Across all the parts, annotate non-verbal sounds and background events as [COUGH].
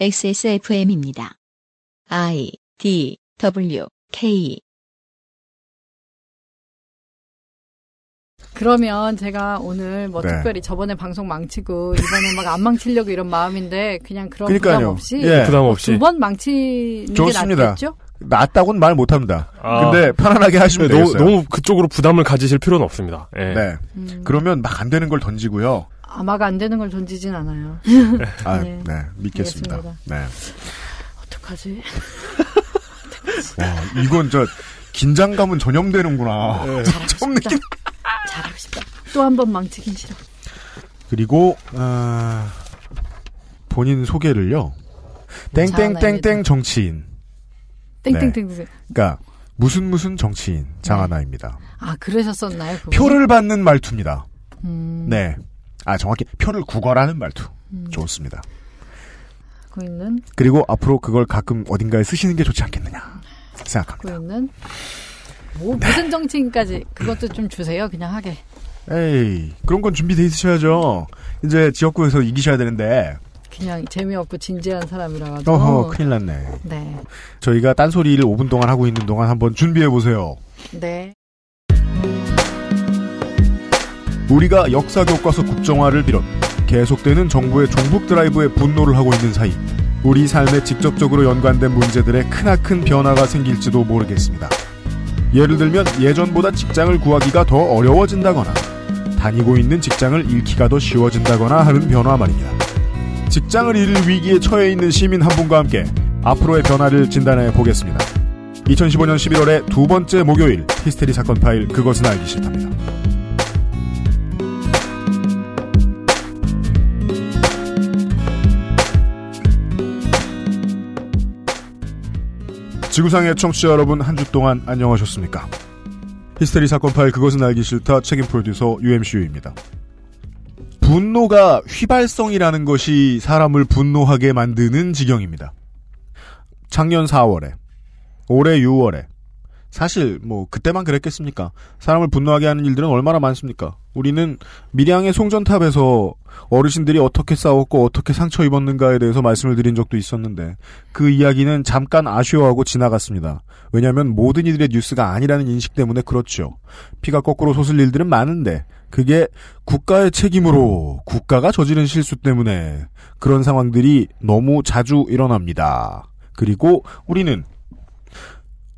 XSFM입니다. I D W K 그러면 제가 오늘 뭐 네. 특별히 저번에 방송 망치고 이번에 막 안 망치려고 이런 마음인데 그냥 그런 그러니까요. 부담 없이 예. 부담 없이. 두 번 망치는 게 좋습니다. 낫겠죠? 낫다고는 말 못합니다. 아. 근데 편안하게 하시면 네, 너무, 되겠어요. 너무 그쪽으로 부담을 가지실 필요는 없습니다. 예. 네. 음, 그러면 막 안 되는 걸 던지고요. 아마가 안 되는 걸 던지진 않아요. 아, 네. 네. 믿겠습니다. 알겠습니다. 네. 어떡하지? [LAUGHS] 와, 이건 저 긴장감은 전염되는구나. 네. 처음. 느낀. 잘하고 싶다. 또 한 번 망치긴 싫어. 그리고 아, 본인 소개를요. 땡땡땡땡. 정치인. 땡땡땡땡. 그러니까 무슨 무슨 정치인 장하나입니다. 아 그러셨었나요? 그분이? 표를 받는 말투입니다. 음, 네. 아 정확히 표를 구걸하는 말투. 음, 좋습니다. 고 있는 그리고 앞으로 그걸 가끔 어딘가에 쓰시는 게 좋지 않겠느냐 생각합니다. 고 있는 뭐 무슨 정치인까지 그것도 좀 주세요. 그냥 하게. 에이 그런 건 준비돼 있으셔야죠. 이제 지역구에서 이기셔야 되는데 그냥 재미없고 진지한 사람이라 가지고. 어허 큰일 났네. 네. 저희가 딴소리를 5분 동안 하고 있는 동안 한번 준비해 보세요. 네. 우리가 역사 교과서 국정화를 비롯 계속되는 정부의 종북 드라이브에 분노를 하고 있는 사이 우리 삶에 직접적으로 연관된 문제들의 크나큰 변화가 생길지도 모르겠습니다. 예를 들면 예전보다 직장을 구하기가 더 어려워진다거나 다니고 있는 직장을 잃기가 더 쉬워진다거나 하는 변화 말입니다. 직장을 잃을 위기에 처해 있는 시민 한 분과 함께 앞으로의 변화를 진단해 보겠습니다. 2015년 11월의 두 번째 목요일 히스테리 사건 파일 그것은 알기 싫답니다. 지구상의 청취자 여러분 한 주 동안 안녕하셨습니까? 히스테리 사건 파일 그것은 알기 싫다 책임 프로듀서 UMCU입니다. 분노가 휘발성이라는 것이 사람을 분노하게 만드는 지경입니다. 작년 4월에, 올해 6월에, 사실 뭐 그때만 그랬겠습니까? 사람을 분노하게 하는 일들은 얼마나 많습니까? 우리는 밀양의 송전탑에서 어르신들이 어떻게 싸웠고 어떻게 상처 입었는가에 대해서 말씀을 드린 적도 있었는데 그 이야기는 잠깐 아쉬워하고 지나갔습니다. 왜냐하면 모든 이들의 뉴스가 아니라는 인식 때문에 그렇죠. 피가 거꾸로 솟을 일들은 많은데 그게 국가의 책임으로 국가가 저지른 실수 때문에 그런 상황들이 너무 자주 일어납니다. 그리고 우리는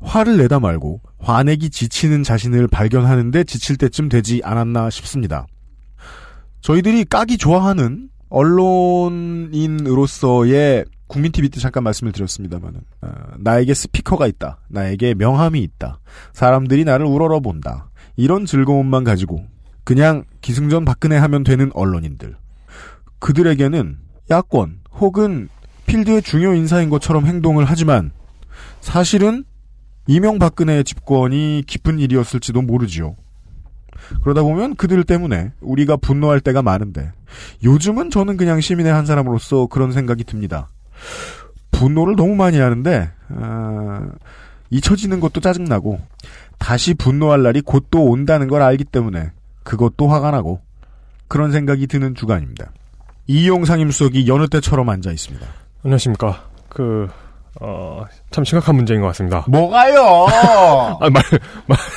화를 내다 말고 화내기 지치는 자신을 발견하는데 지칠 때쯤 되지 않았나 싶습니다. 저희들이 까기 좋아하는 언론인으로서의 국민 TV 때 잠깐 말씀을 드렸습니다만은 어, 나에게 스피커가 있다, 나에게 명함이 있다, 사람들이 나를 우러러 본다 이런 즐거움만 가지고 그냥 기승전 박근혜 하면 되는 언론인들 그들에게는 야권 혹은 필드의 중요 인사인 것처럼 행동을 하지만 사실은 이명박근혜의 집권이 기쁜 일이었을지도 모르지요. 그러다 보면 그들 때문에 우리가 분노할 때가 많은데 요즘은 저는 그냥 시민의 한 사람으로서 그런 생각이 듭니다. 분노를 너무 많이 하는데 아, 잊혀지는 것도 짜증나고 다시 분노할 날이 곧 또 온다는 걸 알기 때문에 그것도 화가 나고 그런 생각이 드는 주간입니다. 이용 상임수석이 여느 때처럼 앉아 있습니다. 안녕하십니까. 그, 어, 참 심각한 문제인 것 같습니다. 뭐가요? [LAUGHS] 아, 말,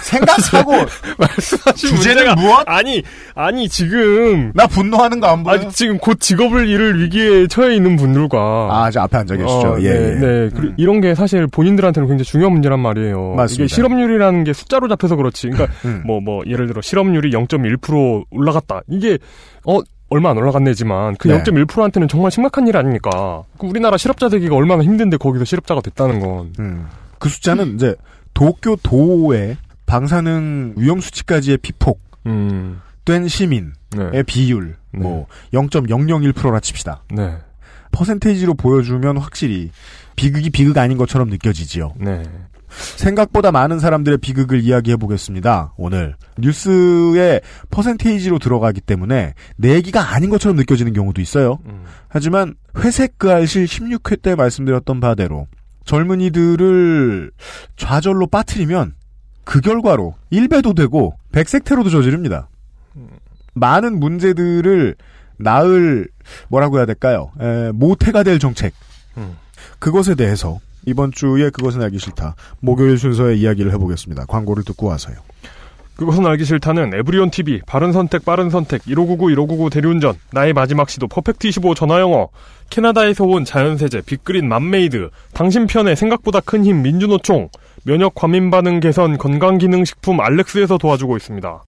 생각하고 [LAUGHS] 말씀하신 주제는 무엇? 아니, 아니, 지금, 나 분노하는 거 안 보여? 아, 지금 곧 직업을 잃을 위기에 처해 있는 분들과, 아, 저 앞에 앉아 계시죠. 어, 예, 네, 예. 네. 음. 이런 게 사실 본인들한테는 굉장히 중요한 문제란 말이에요. 맞습니다. 이게 실업률이라는 게 숫자로 잡혀서 그렇지. 그러니까 음. 뭐, 뭐, 예를 들어 실업률이 0.1% 올라갔다. 이게, 어, 얼마 안 올라갔네지만 그 네. 0.1%한테는 정말 심각한 일 아닙니까? 그 우리나라 실업자 되기가 얼마나 힘든데 거기서 실업자가 됐다는 건. 음. 그 숫자는 이제 도쿄 도의 방사능 위험 수치까지의 피폭된 음, 시민의 네. 비율 네. 뭐 0.001%라 칩시다. 네. 퍼센테이지로 보여주면 확실히 비극이 비극 아닌 것처럼 느껴지지요. 네. 생각보다 많은 사람들의 비극을 이야기해 보겠습니다. 오늘 뉴스에 퍼센테이지로 들어가기 때문에 내 얘기가 아닌 것처럼 느껴지는 경우도 있어요. 음, 하지만 회색 그 알실 16회 때 말씀드렸던 바대로 젊은이들을 좌절로 빠뜨리면 그 결과로 일베도 되고 백색 테러도 저지릅니다. 많은 문제들을 낳을 뭐라고 해야 될까요? 에, 모태가 될 정책 음. 그것에 대해서 이번 주에 그것은 알기 싫다. 목요일 순서에 이야기를 해보겠습니다. 광고를 듣고 와서요. 그것은 알기 싫다는 에브리온 TV, 바른 선택, 빠른 선택, 1599, 1599 대리운전, 나의 마지막 시도, 퍼펙트 25 전화영어, 캐나다에서 온 자연세제, 빅그린 맘메이드, 당신 편의 생각보다 큰 힘 민주노총, 면역 과민 반응 개선 건강기능식품 알렉스에서 도와주고 있습니다.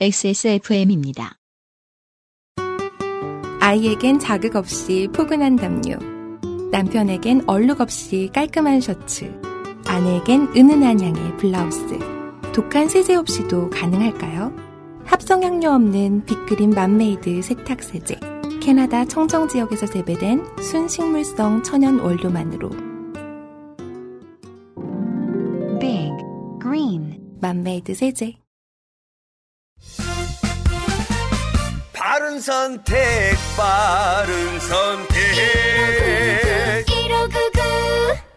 XSFM입니다. 아이에겐 자극 없이 포근한 담요. 남편에겐 얼룩 없이 깔끔한 셔츠. 아내에겐 은은한 향의 블라우스. 독한 세제 없이도 가능할까요? 합성 향료 없는 빅그린 맘메이드 세탁세제. 캐나다 청정 지역에서 재배된 순식물성 천연 원료만으로 Big Green 맘메이드 세제. 바른 선택, 바른 선택.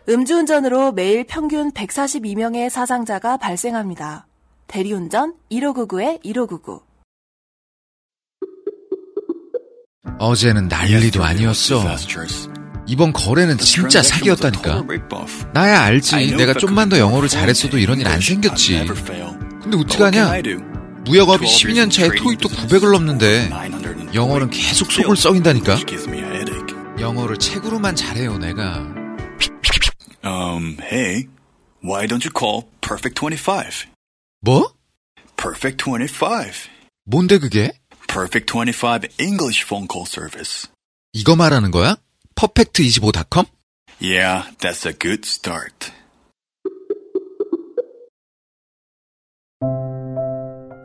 음주운전으로 매일 평균 142명의 사상자가 발생합니다. 대리운전 1599에 1599. 어제는 난리도 아니었어. 이번 거래는 진짜 사기였다니까. 나야 알지. 내가 좀만 더 영어를 잘했어도 이런 일 안 생겼지. 근데 어떡하냐? 무역업이 12년 차에 토익도 900을 넘는데 영어는 계속 속을 썩인다니까. 영어를 책으로만 잘해요, 내가. Um, hey, why don't you call Perfect 25? 뭐? Perfect 25. 뭔데 그게? Perfect 25 English phone call service. 이거 말하는 거야? 퍼펙트25.com? Yeah, that's a good start.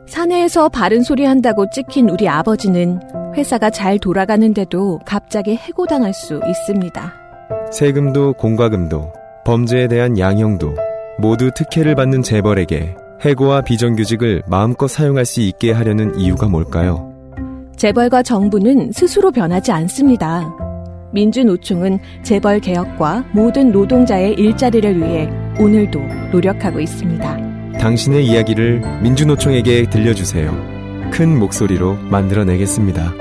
사내에서 바른 소리 한다고 찍힌 우리 아버지는 회사가 잘 돌아가는데도 갑자기 해고당할 수 있습니다. 세금도 공과금도 범죄에 대한 양형도 모두 특혜를 받는 재벌에게 해고와 비정규직을 마음껏 사용할 수 있게 하려는 이유가 뭘까요? 재벌과 정부는 스스로 변하지 않습니다. 민주노총은 재벌 개혁과 모든 노동자의 일자리를 위해 오늘도 노력하고 있습니다. 당신의 이야기를 민주노총에게 들려주세요. 큰 목소리로 만들어내겠습니다.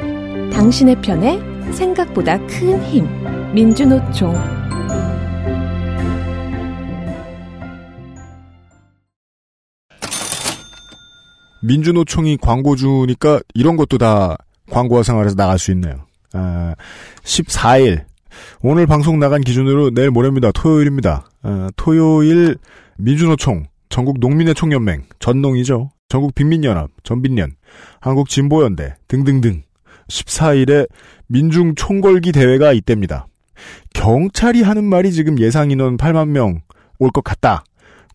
당신의 편에 생각보다 큰 힘. 민주노총. 민주노총이 광고주니까 이런 것도 다 광고화 생활에서 나갈 수 있네요. 아, 14일 오늘 방송 나간 기준으로 내일 모레입니다. 토요일입니다. 아, 토요일 민주노총 전국 농민의 총연맹 전농이죠. 전국 빈민연합 전빈련 한국 진보연대 등등등 14일에 민중 총궐기 대회가 있답니다. 경찰이 하는 말이 지금 예상 인원 8만 명 올 것 같다.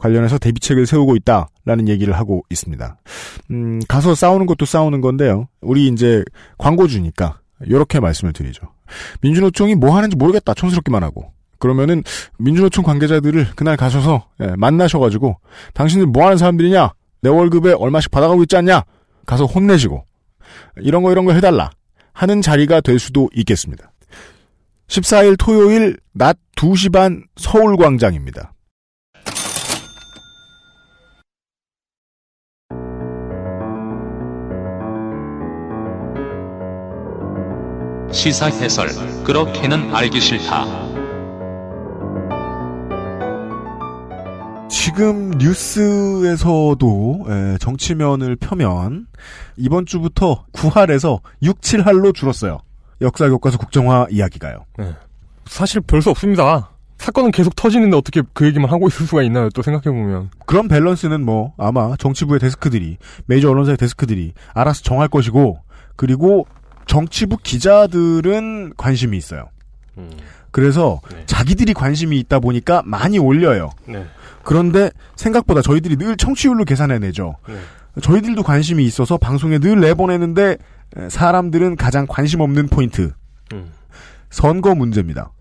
관련해서 대비책을 세우고 있다라는 얘기를 하고 있습니다. 음, 가서 싸우는 것도 싸우는 건데요. 우리 이제 광고주니까 이렇게 말씀을 드리죠. 민주노총이 뭐 하는지 모르겠다. 촌스럽기만 하고. 그러면은 민주노총 관계자들을 그날 가셔서 예, 만나셔가지고 당신들 뭐 하는 사람들이냐? 내 월급에 얼마씩 받아가고 있지 않냐? 가서 혼내시고 이런 거 이런 거 해달라 하는 자리가 될 수도 있겠습니다. 14일 토요일 낮 2시 반 서울광장입니다. 시사 해설 그렇게는 알기 싫다. 지금 뉴스에서도 에, 정치면을 펴면 이번 주부터 9할에서 6, 7할로 줄었어요. 역사 교과서 국정화 이야기가요. 네. 사실 별 수 없습니다. 사건은 계속 터지는데 어떻게 그 얘기만 하고 있을 수가 있나요? 또 생각해보면. 그런 밸런스는 뭐 아마 정치부의 데스크들이 메이저 언론사의 데스크들이 알아서 정할 것이고 그리고 정치부 기자들은 관심이 있어요. 음. 그래서 네. 자기들이 관심이 있다 보니까 많이 올려요. 네. 그런데 생각보다 저희들이 늘 청취율로 계산해내죠. 네. 저희들도 관심이 있어서 방송에 늘 내보내는데 사람들은 가장 관심 없는 포인트. 음. 선거 문제입니다.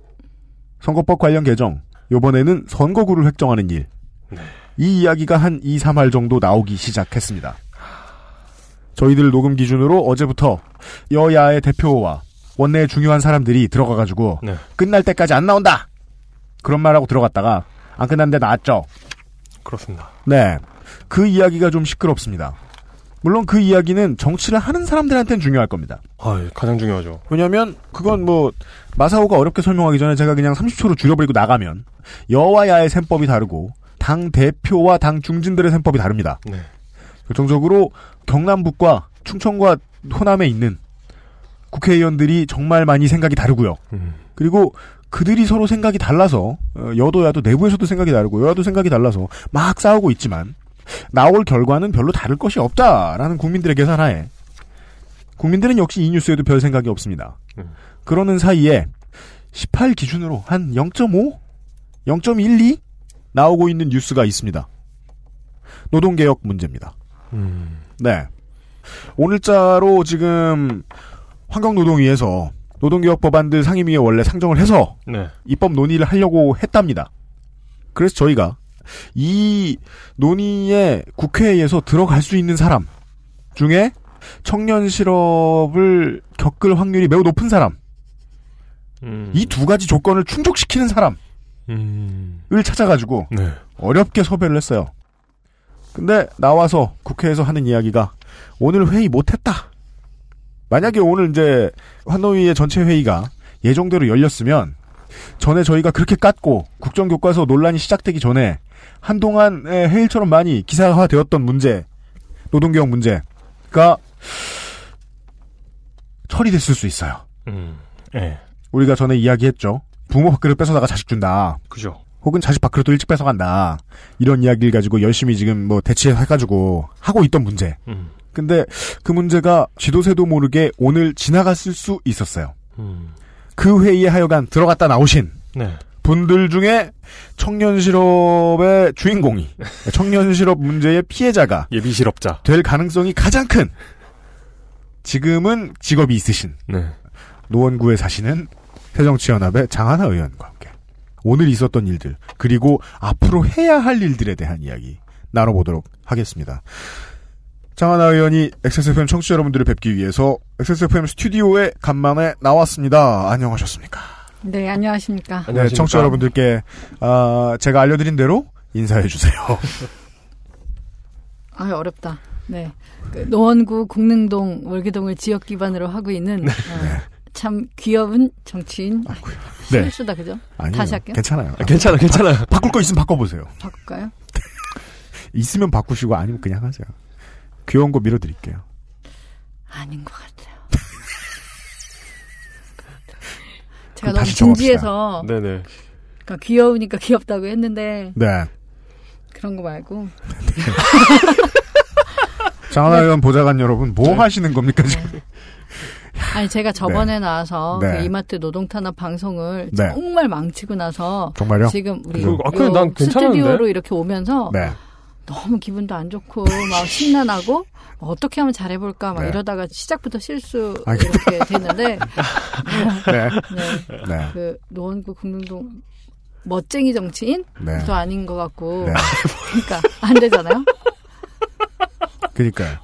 선거법 관련 개정. 요번에는 선거구를 획정하는 일. 네. 이 이야기가 한 2, 3할 정도 나오기 시작했습니다. 저희들 녹음 기준으로 어제부터 여야의 대표와 원내의 중요한 사람들이 들어가가지고 네. 끝날 때까지 안 나온다. 그런 말하고 들어갔다가 안 끝났는데 나왔죠. 그렇습니다. 네, 그 이야기가 좀 시끄럽습니다. 물론 그 이야기는 정치를 하는 사람들한테는 중요할 겁니다. 아, 가장 중요하죠. 왜냐하면 그건 뭐 마사오가 어렵게 설명하기 전에 제가 그냥 30초로 줄여버리고 나가면 여와 야의 셈법이 다르고 당 대표와 당 중진들의 셈법이 다릅니다. 네. 결정적으로 경남북과 충청과 호남에 있는 국회의원들이 정말 많이 생각이 다르고요. 음. 그리고 그들이 서로 생각이 달라서 어, 여도야도 내부에서도 생각이 다르고 여야도 생각이 달라서 막 싸우고 있지만 나올 결과는 별로 다를 것이 없다라는 국민들의 계산하에 국민들은 역시 이 뉴스에도 별 생각이 없습니다. 그러는 사이에 18 기준으로 한 0.5, 0.12 나오고 있는 뉴스가 있습니다. 노동개혁 문제입니다. 음. 네. 오늘자로 지금 환경노동위에서 노동개혁 법안들 상임위에 원래 상정을 해서 네. 입법 논의를 하려고 했답니다. 그래서 저희가 이 논의에 국회에서 들어갈 수 있는 사람 중에 청년 실업을 겪을 확률이 매우 높은 사람 음. 이두 가지 조건을 충족시키는 사람을 음. 찾아가지고 네. 어렵게 섭외를 했어요. 근데 나와서 국회에서 하는 이야기가 오늘 회의 못했다. 만약에 오늘 이제 환노위의 전체 회의가 예정대로 열렸으면 전에 저희가 그렇게 깠고 국정교과서 논란이 시작되기 전에 한동안 해일처럼 많이 기사화되었던 문제, 노동개혁 문제가 처리됐을 수 있어요. 음. 예. 우리가 전에 이야기했죠. 부모 밥그릇 뺏어다가 자식 준다. 그죠. 혹은 자식 밥그릇도 일찍 뺏어간다. 이런 이야기를 가지고 열심히 지금 뭐 대치해가지고 하고 있던 문제. 음. 근데 그 문제가 지도새도 모르게 오늘 지나갔을 수 있었어요. 음. 그 회의에 하여간 들어갔다 나오신 네. 분들 중에 청년 실업의 주인공이 [LAUGHS] 청년 실업 문제의 피해자가 예비 실업자 될 가능성이 가장 큰 지금은 직업이 있으신 네. 노원구에 사시는 새정치연합의 장하나 의원과 오늘 있었던 일들 그리고 앞으로 해야 할 일들에 대한 이야기 나눠보도록 하겠습니다. 장하나 의원이 XSFM 청취자 여러분들을 뵙기 위해서 XSFM 스튜디오에 간만에 나왔습니다. 안녕하셨습니까? 네, 안녕하십니까. 네, 청취자 여러분들께 아, 제가 알려드린 대로 인사해 주세요. [LAUGHS] 아 어렵다. 네. 그 노원구 공릉동 월계동을 지역 기반으로 하고 있는 어, 참 귀여운 정치인 네. 실수다 그죠? 아니요, 다시 할게요. 괜찮아요. 아, 괜찮아, 괜찮아요. 바꿀 거 있으면 바꿔보세요. 바꿀까요? [LAUGHS] 있으면 바꾸시고 아니면 그냥 하세요. 귀여운 거 밀어드릴게요. 아닌 것 같아요. [LAUGHS] 제가 너무. 진지해서 네네. 그러니까 귀여우니까 귀엽다고 했는데 네. 그런 거 말고 [LAUGHS] 장하나 의원 보좌관 여러분, 뭐 하시는 겁니까, 지금? [LAUGHS] 아니 제가 저번에 나와서 네. 그 이마트 노동 탄압 방송을 네. 정말 망치고 나서 정말요? 지금 우리 그거- 아, 난 괜찮은데? 스튜디오로 이렇게 오면서 네. 너무 기분도 안 좋고 막 심란하고 어떻게 하면 잘해볼까 막 네. 이러다가 시작부터 실수 아, 이렇게 됐는데 [LAUGHS] 네. 네. 네. 그 노원구 국릉동 멋쟁이 정치인 네. 도 아닌 것 같고 네. 그러니까 안 되잖아요. 그니까요.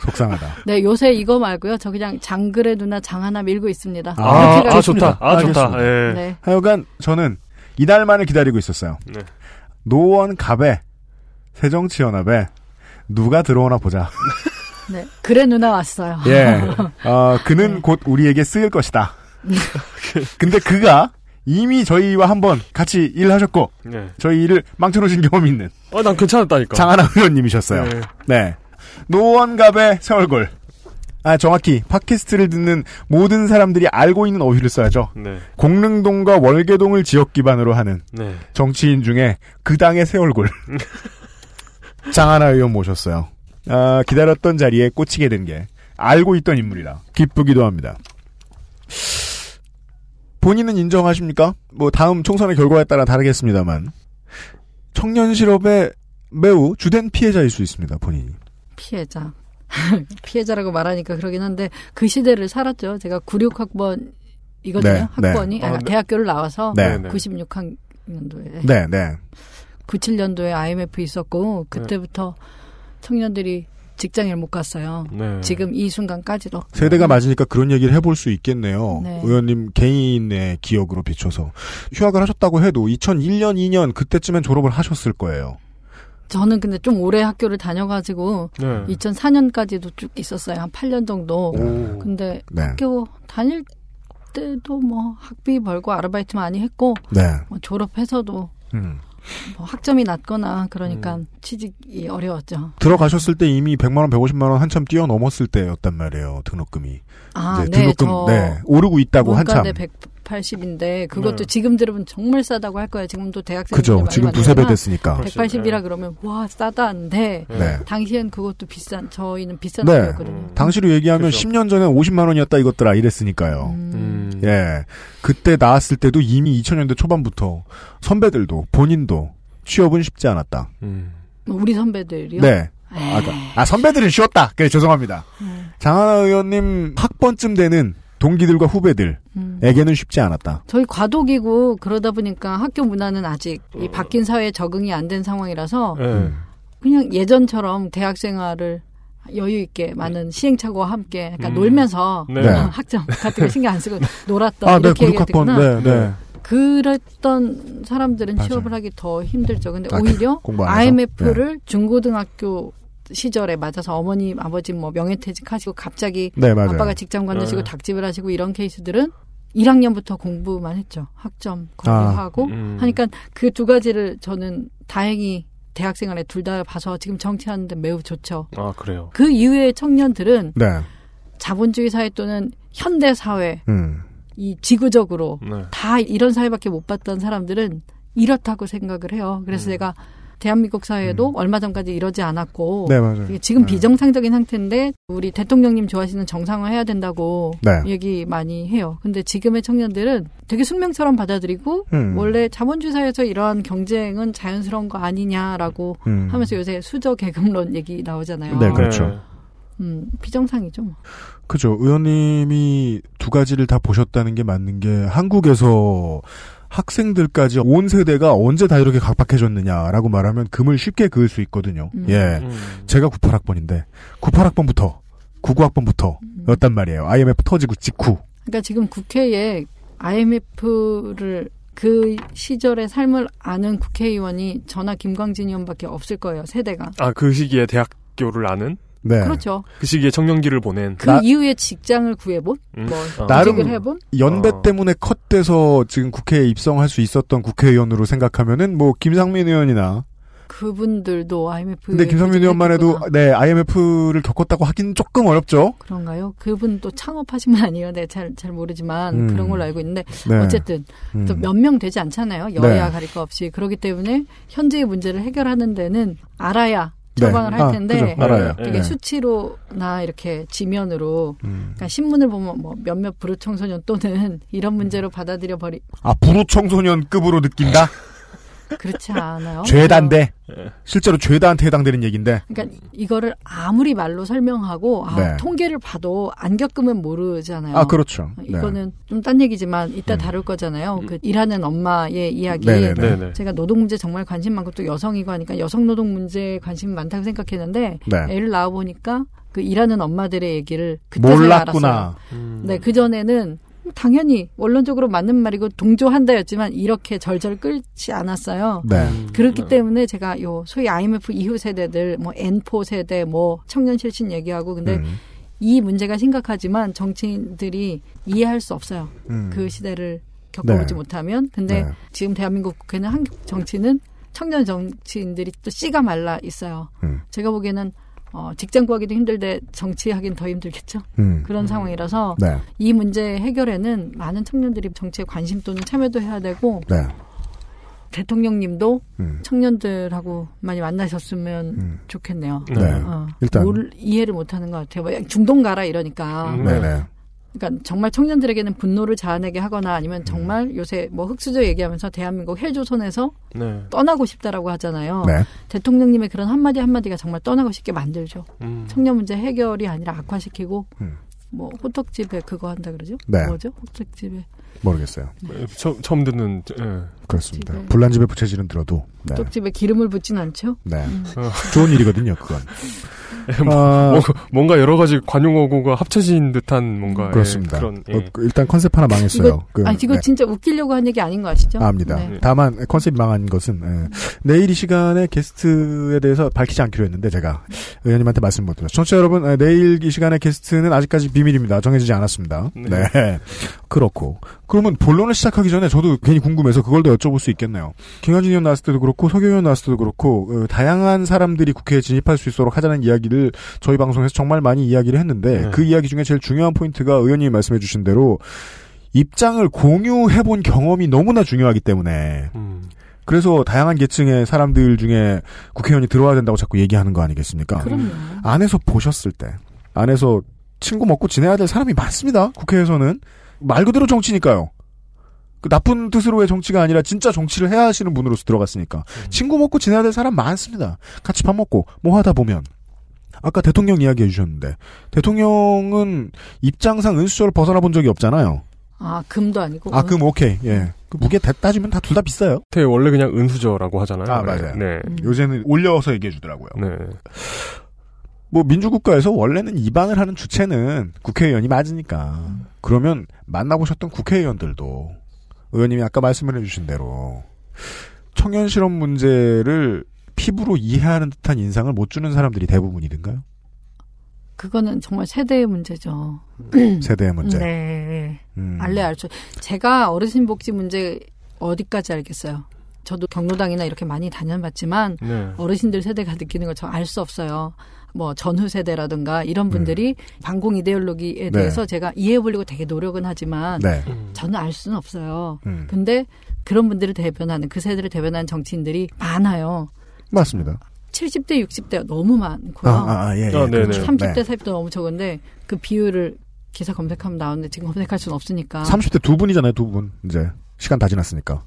속상하다. 네 요새 이거 말고요 저 그냥 장글의 누나 장 하나 밀고 있습니다. 아, 이렇게 아, 가겠습니다. 좋다. 아, 좋다. 알겠습니다. 예. 네. 하여간 저는 이날만을 기다리고 있었어요. 네. 노원 갑에 새정치연합에 누가 들어오나 보자. 네 그래 누나 왔어요. 예. [LAUGHS] 어, 그는 네. 곧 우리에게 쓰일 것이다. [LAUGHS] 근데 그가 이미 저희와 한번 같이 일하셨고 네. 저희 일을 망쳐놓으신 경험이 있는 아, 난 괜찮았다니까. 장하나 의원님이셨어요. 네. 네. 노원갑의 세월골. 아, 정확히 팟캐스트를 듣는 모든 사람들이 알고 있는 어휘를 써야죠. 네. 공릉동과 월계동을 지역 기반으로 하는 네. 정치인 중에 그 당의 세월골. [LAUGHS] 장하나 의원 모셨어요. 아, 기다렸던 자리에 꽂히게 된 게 알고 있던 인물이라 기쁘기도 합니다. 본인은 인정하십니까? 뭐 다음 총선의 결과에 따라 다르겠습니다만 청년 실업의 매우 주된 피해자일 수 있습니다. 본인이. 피해자. [LAUGHS] 피해자라고 말하니까 그러긴 한데 그 시대를 살았죠. 제가 96학번 이거든요. 네, 네. 학번이 아, 아, 네. 대학교를 나와서 네. 96학년도에 네, 네. 97년도에 IMF 있었고 그때부터 청년들이 직장을 못 갔어요. 네. 지금 이 순간까지도. 세대가 맞으니까 그런 얘기를 해볼 수 있겠네요. 네. 의원님 개인의 기억으로 비춰서 휴학을 하셨다고 해도 2001년, 2년 그때쯤엔 졸업을 하셨을 거예요. 저는 근데 좀 오래 학교를 다녀가지고 네. 2004년까지도 쭉 있었어요. 한 8년 정도. 오. 근데 네. 학교 다닐 때도 뭐 학비 벌고 아르바이트 많이 했고 네. 뭐 졸업해서도 음. 뭐 학점이 낮거나 그러니까 취직이 어려웠죠. 들어가셨을 때 이미 100만 원, 150만 원 한참 뛰어넘었을 때였단 말이에요. 등록금이. 아, 이제 네, 등록금 저 네, 오르고 있다고 한참. 문과대 180인데 그것도 네. 지금 들으면 정말 싸다고 할 거예요. 지금도 대학생들 그죠. 지금 두세 배 됐으니까. 180이라 그러면 와 싸다는데 네. 당시엔 그것도 비싼 저희는 비싼 네. 학교였거든요. 당시로 얘기하면 그죠. 10년 전에 50만 원이었다 이것들아 이랬으니까요. 음. 예. 그때 나왔을 때도 이미 2000년대 초반부터 선배들도 본인도 취업은 쉽지 않았다. 우리 선배들이요. 네. 아, 그- 아, 선배들은 쉬웠다. 그래 죄송합니다. 장하나 의원님 학번쯤 되는 동기들과 후배들에게는 쉽지 않았다. 저희 과도기고 그러다 보니까 학교 문화는 아직 이 바뀐 사회에 적응이 안 된 상황이라서 음. 그냥 예전처럼 대학 생활을 여유 있게 많은 시행착오와 함께 약간 음. 놀면서 네. [LAUGHS] 학점 같은 거 신경 안 쓰고 [LAUGHS] 놀았던 아, 네, 이렇게 구육학번. 얘기했구나. 네, 네. 그랬던 사람들은 맞아요. 취업을 하기 더 힘들죠. 근데 아, 오히려 안 해서? IMF를 중고등학교 시절에 맞아서 어머님, 아버지 뭐 명예퇴직하시고 갑자기 네, 맞아요. 아빠가 직장 관두시고 네. 닭집을 하시고 이런 케이스들은 1학년부터 공부만 했죠. 학점 공부하고 아, 음. 하니까 그 두 가지를 저는 다행히 대학생활에 둘 다 봐서 지금 정치하는데 매우 좋죠. 아 그래요. 그 이후의 청년들은 네. 자본주의 사회 또는 현대 사회 음. 이 지구적으로 네. 다 이런 사회밖에 못 봤던 사람들은 이렇다고 생각을 해요. 그래서 제가 대한민국 사회도 얼마 전까지 이러지 않았고 네, 맞아요. 이게 지금 비정상적인 상태인데 우리 대통령님 좋아하시는 정상화 해야 된다고 네. 얘기 많이 해요. 근데 지금의 청년들은 되게 숙명처럼 받아들이고 음. 원래 자본주의 사회에서 이러한 경쟁은 자연스러운 거 아니냐라고 음. 하면서 요새 수저 계급론 얘기 나오잖아요. 네, 그렇죠. 음, 비정상이죠. 뭐. 그죠. 의원님이 두 가지를 다 보셨다는 게 맞는 게 한국에서 학생들까지 온 세대가 언제 다 이렇게 각박해졌느냐라고 말하면 금을 쉽게 그을 수 있거든요. 음. 예. 제가 98학번인데 98학번부터 99학번부터 였단 말이에요. IMF 터지고 직후. 그러니까 지금 국회에 IMF를 그 시절의 삶을 아는 국회의원이 저나 김광진 의원밖에 없을 거예요. 세대가. 아 그 시기에 대학교를 아는? 네. 그렇죠. 그 시기에 청년기를 보낸. 그 이후에 직장을 구해본, 음. 뭐 어. 구직을 해본. 연배 어. 때문에 컷돼서 지금 국회에 입성할 수 있었던 국회의원으로 생각하면은 뭐 김상민 의원이나 그분들도 IMF. 근데 김상민 의원만 해도 네 IMF를 겪었다고 하긴 조금 어렵죠. 그런가요? 그분 또 창업하신 분 아니에요? 네, 잘, 잘 모르지만 음. 그런 걸로 알고 있는데 네. 어쨌든 음. 또몇 명 되지 않잖아요. 여야 네. 가릴 거 없이 그렇기 때문에 현재의 문제를 해결하는 데는 알아야 네. 처방을 할 아, 텐데 그죠. 알아요. 되게 네. 수치로나 이렇게 지면으로 음. 그러니까 신문을 보면 뭐 몇몇 부르 청소년 또는 [LAUGHS] 이런 문제로 받아들여 버리 아 부루 청소년급으로 느낀다. [LAUGHS] 그렇지 않아요. [LAUGHS] 죄다인데 실제로 죄다한테 해당되는 얘기인데. 그러니까 이거를 아무리 말로 설명하고 아, 네. 통계를 봐도 안 겪으면 모르잖아요. 아, 그렇죠. 네. 이거는 좀딴 얘기지만 이따 다룰 거잖아요. 그 일하는 엄마의 이야기. 네네네. 네네. 제가 노동 문제 정말 관심 많고 또 여성이고 하니까 여성 노동 문제에 관심이 많다고 생각했는데 네. 애를 낳아 보니까 그 일하는 엄마들의 얘기를 그때서야 몰랐구나. 알았어요. 음. 네, 그 전에는 당연히 원론적으로 맞는 말이고 동조한다였지만 이렇게 절절 끌지 않았어요. 네. 그렇기 때문에 제가 요 소위 IMF 이후 세대들 뭐 N4 세대 뭐 청년 실신 얘기하고 근데 음. 이 문제가 심각하지만 정치인들이 이해할 수 없어요. 음. 그 시대를 겪어보지 네. 못하면 근데 네. 지금 대한민국 국회는 한국 정치는 청년 정치인들이 또 씨가 말라 있어요. 음. 제가 보기에는 어, 직장 구하기도 힘들데 정치하긴 더 힘들겠죠. 음. 그런 상황이라서 네. 이 문제 해결에는 많은 청년들이 정치에 관심 또는 참여도 해야 되고 네. 대통령님도 음. 청년들하고 많이 만나셨으면 좋겠네요. 네. 어, 일단. 뭘 이해를 못하는 것 같아요. 뭐 중동 가라 이러니까. 네네. 그러니까 정말 청년들에게는 분노를 자아내게 하거나 아니면 음. 정말 요새 뭐 흑수저 얘기하면서 대한민국 헬조선에서 네. 떠나고 싶다라고 하잖아요. 네. 대통령님의 그런 한마디 한마디가 정말 떠나고 싶게 만들죠. 음. 청년 문제 해결이 아니라 악화시키고 음. 뭐 호떡집에 그거 한다 그러죠? 네. 뭐죠? 호떡집에 모르겠어요. 처, 처음 듣는 예. 그렇습니다. 불난집의 부채질은 들어도. 네. 호떡집에 기름을 붓진 않죠? 네. 음. 좋은 일이거든요, 그건. [LAUGHS] 뭐, 아. 뭔가, 뭔가 여러 가지 관용어구가 합쳐진 듯한 뭔가 예, 그렇습니다. 그런 예. 어, 그 일단 컨셉 하나 망했어요. 이거, 그, 아, 이거 네. 진짜 웃기려고 한 얘기 아닌 거 아시죠? 압니다. 네. 다만 컨셉이 망한 것은 예. 내일 이 시간에 게스트에 대해서 밝히지 않기로 했는데 제가 의원님한테 말씀 못 드렸어요. 청취자 여러분 예, 내일 이 시간에 게스트는 아직까지 비밀입니다. 정해지지 않았습니다. 네. 그렇고 그러면 본론을 시작하기 전에 저도 괜히 궁금해서 그걸 더 여쭤볼 수 있겠네요. 김한진 의원 나왔을 때도 그렇고 서교 의원 나왔을 때도 그렇고 어, 다양한 사람들이 국회에 진입할 수 있도록 하자는 이야기 를 저희 방송에서 정말 많이 이야기를 했는데 네. 그 이야기 중에 제일 중요한 포인트가 의원님이 말씀해 주신 대로 입장을 공유해 본 경험이 너무나 중요하기 때문에 음. 그래서 다양한 계층의 사람들 중에 국회의원이 들어와야 된다고 자꾸 얘기하는 거 아니겠습니까? 그럼요. 안에서 보셨을 때 안에서 친구 먹고 지내야 될 사람이 많습니다. 국회에서는 말 그대로 정치니까요. 그 나쁜 뜻으로의 정치가 아니라 진짜 정치를 해야 하시는 분으로서 들어갔으니까 친구 먹고 지내야 될 사람 많습니다. 같이 밥 먹고 뭐 하다 보면 아까 대통령 이야기해 주셨는데 대통령은 입장상 은수저를 벗어나 본 적이 없잖아요. 아, 금도 아니고. 아 그럼 오케이 예. 그 무게 다 따지면 다 둘 다 비싸요. 태 원래 그냥 은수저라고 하잖아요. 아 맞아요. 네. 요새는 올려서 얘기해 주더라고요. 네. 뭐 민주국가에서 원래는 입안을 하는 주체는 국회의원이 맞으니까 그러면 만나보셨던 국회의원들도 의원님이 아까 말씀을 해주신 대로 청년 실업 문제를 피부로 이해하는 듯한 인상을 못 주는 사람들이 대부분이든가요? 그거는 정말 세대의 문제죠. 세대의 문제. 네. 음. 알래 알죠. 제가 어르신 복지 문제 어디까지 알겠어요. 저도 경로당이나 이렇게 많이 다녀봤지만 네. 어르신들 세대가 느끼는 걸 저 알 수 없어요. 뭐 전후 세대라든가 이런 분들이 반공 이데올로기에 네. 대해서 제가 이해해 보려고 되게 노력은 하지만 네. 저는 알 수는 없어요. 음. 근데 그런 분들을 대변하는 그 세대를 대변하는 정치인들이 많아요. 맞습니다. 70대, 60대 너무 많고요. 아, 아, 아, 예, 예. 아, 네네. 30대, 네. 40대 너무 적은데 그 비율을 기사 검색하면 나오는데 지금 검색할 수는 없으니까. 30대 두 분이잖아요, 두 분. 이제 시간 다 지났으니까.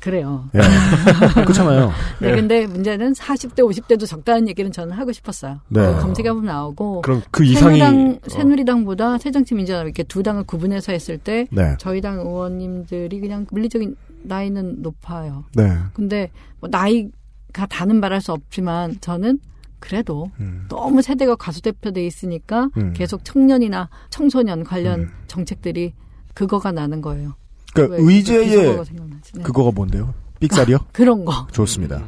그래요. 예. [LAUGHS] 그렇잖아요. 네, 근데 문제는 40대, 50대도 적다는 얘기는 저는 하고 싶었어요. 네. 검색해보면 나오고. 그럼 그 이상이 새누리당, 어. 새누리당보다 새정치민주당 이렇게 두 당을 구분해서 했을 때 네. 저희 당 의원님들이 그냥 물리적인 나이는 높아요. 네. 근데 뭐 나이 가 다는 말할 수 없지만 저는 그래도 음. 너무 세대가 과소대표돼 있으니까 음. 계속 청년이나 청소년 관련 정책들이 그거가 나는 거예요. 그러니까 왜 의제의? 네. 그거가 뭔데요? 삑살이요? 그런 거. 좋습니다.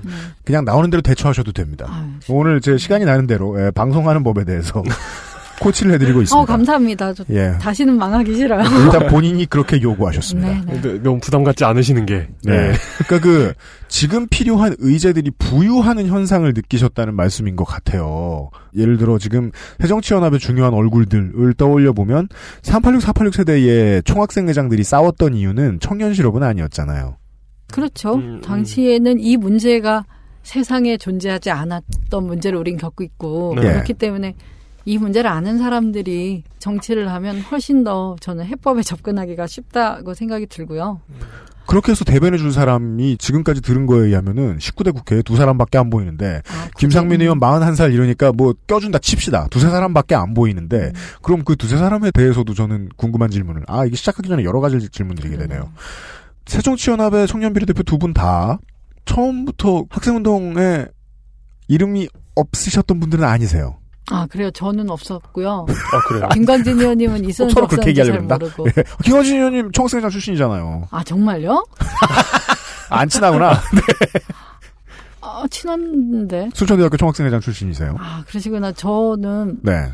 그냥 나오는 대로 대처하셔도 됩니다. 아유, 오늘 제 시간이 나는 대로 예, 방송하는 법에 대해서 [LAUGHS] 코치를 해드리고 있습니다. 어, 감사합니다. 저 예. 다시는 망하기 싫어요. 일단 [LAUGHS] 본인이 그렇게 요구하셨습니다. 네, 네. 너무 부담 갖지 않으시는 게. 네. 그러니까 그 지금 필요한 의제들이 부유하는 현상을 느끼셨다는 말씀인 것 같아요. 예를 들어 지금 새정치연합의 중요한 얼굴들을 떠올려 보면 386, 486 세대의 총학생 회장들이 싸웠던 이유는 청년 실업은 아니었잖아요. 그렇죠. 음, 음. 당시에는 이 문제가 세상에 존재하지 않았던 문제를 우린 겪고 있고 네. 그렇기 때문에 이 문제를 아는 사람들이 정치를 하면 훨씬 더 저는 해법에 접근하기가 쉽다고 생각이 들고요. 그렇게 해서 대변해 준 사람이 지금까지 들은 거에 의하면은 19대 국회에 두 사람밖에 안 보이는데 아, 김상민 의원 41살 이러니까 뭐 껴준다 칩시다. 두세 사람밖에 안 보이는데 음. 그럼 그 두세 사람에 대해서도 저는 궁금한 질문을 아 이게 시작하기 전에 여러 가지 질문 드리게 되네요. 새정치연합의 청년 비례대표 두 분 다 처음부터 학생운동에 이름이 없으셨던 분들은 아니세요. 아 그래요. 저는 없었고요. 아, 그래요? 김광진 의원님은 있었는지 서로 그렇게 없었는지 잘. 모르고. 예. 김원진 의원님 총학생회장 출신이잖아요. 아 정말요? [LAUGHS] 안 친하구나. [LAUGHS] 아 친한데. 순천대학교 총학생회장 출신이세요. 아 그러시구나. 저는 네.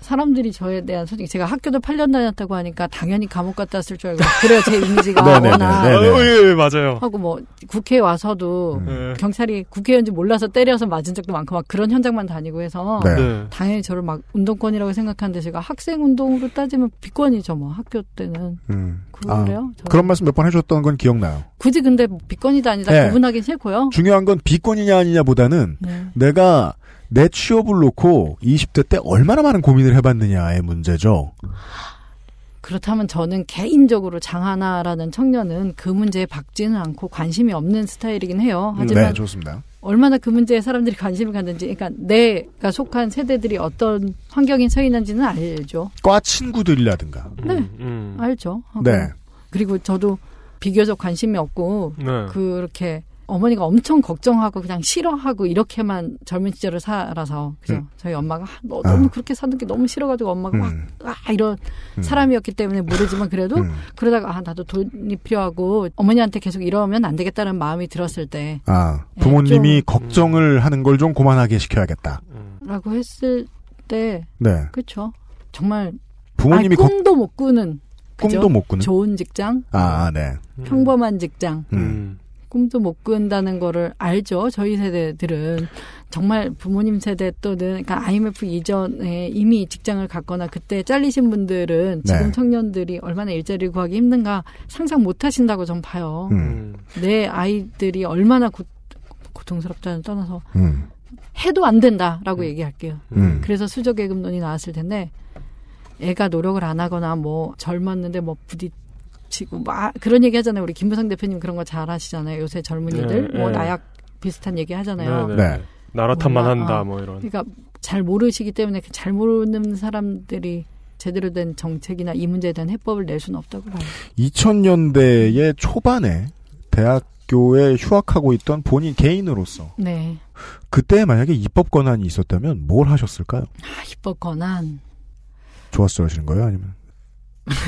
사람들이 저에 대한 솔직히 제가 학교도 8년 다녔다고 하니까 당연히 감옥 갔다 왔을 줄 알고 그래요 제 이미지가 네네네, 워낙. 어, 예, 예, 맞아요. 하고 뭐 국회에 와서도 네. 경찰이 국회의원인지 몰라서 때려서 맞은 적도 많고 막 그런 현장만 다니고 해서 네. 네. 당연히 저를 막 운동권이라고 생각하는데 제가 학생 운동으로 따지면 비권이죠 뭐 학교 때는 음. 그래요? 저는. 그런 말씀 몇 번 해줬던 건 기억나요. 굳이 근데 뭐 비권이다 아니다 네. 구분하긴 싫고요. 중요한 건 비권이냐 아니냐보다는 네. 내가 내 취업을 놓고 20대 때 얼마나 많은 고민을 해봤느냐의 문제죠. 그렇다면 저는 개인적으로 장하나라는 청년은 그 문제에 박지는 않고 관심이 없는 스타일이긴 해요. 하지만 네, 좋습니다. 얼마나 그 문제에 사람들이 관심을 갖는지, 그러니까 내가 속한 세대들이 어떤 환경에 처해 있는지는 알죠. 과 친구들이라든가. 네, 음. 알죠. 하고 네. 그리고 저도 비교적 관심이 없고 네. 그렇게 어머니가 엄청 걱정하고 그냥 싫어하고 이렇게만 젊은 시절을 살아서 그죠. 음. 저희 엄마가 아, 너 너무 아. 그렇게 사는 게 너무 싫어가지고 엄마가 막 음. 아, 이런 음. 사람이었기 때문에 모르지만 그래도 음. 그러다가 아 나도 돈이 필요하고 어머니한테 계속 이러면 안 되겠다는 마음이 들었을 때 아, 예, 부모님이 걱정을 하는 걸 좀 고만하게 시켜야겠다. 라고 했을 때 네. 그렇죠. 정말 부모님이 아니, 꿈도 못 꾸는 그죠? 꿈도 못 꾸는? 좋은 직장, 아, 네. 평범한 직장, 음. 꿈도 못 꾼다는 거를 알죠. 저희 세대들은 정말 부모님 세대 또는 그러니까 IMF 이전에 이미 직장을 갖거나 그때 잘리신 분들은 지금 네. 청년들이 얼마나 일자리를 구하기 힘든가 상상 못 하신다고 전 봐요. 음. 내 아이들이 얼마나 고, 고통스럽다는 떠나서 음. 해도 안 된다라고 얘기할게요. 음. 그래서 수저계급론이 나왔을 텐데 애가 노력을 안 하거나 뭐 젊었는데 뭐 부딪 히고 막 그런 얘기 하잖아요. 우리 김부상 대표님 그런 거 잘 하시잖아요. 요새 젊은이들 네, 뭐 네. 나약 비슷한 얘기 하잖아요. 네, 네. 나라탄만 몰라. 한다 아, 뭐 이런. 그러니까 잘 모르시기 때문에 그잘 모르는 사람들이 제대로 된 정책이나 이 문제에 대한 해법을 낼 수는 없다고 봐요. 2000년대의 초반에 대학교에 휴학하고 있던 본인 개인으로서 네. 그때 만약에 입법 권한이 있었다면 뭘 하셨을까요? 아, 입법 권한. 좋았어 하시는 거예요? 아니면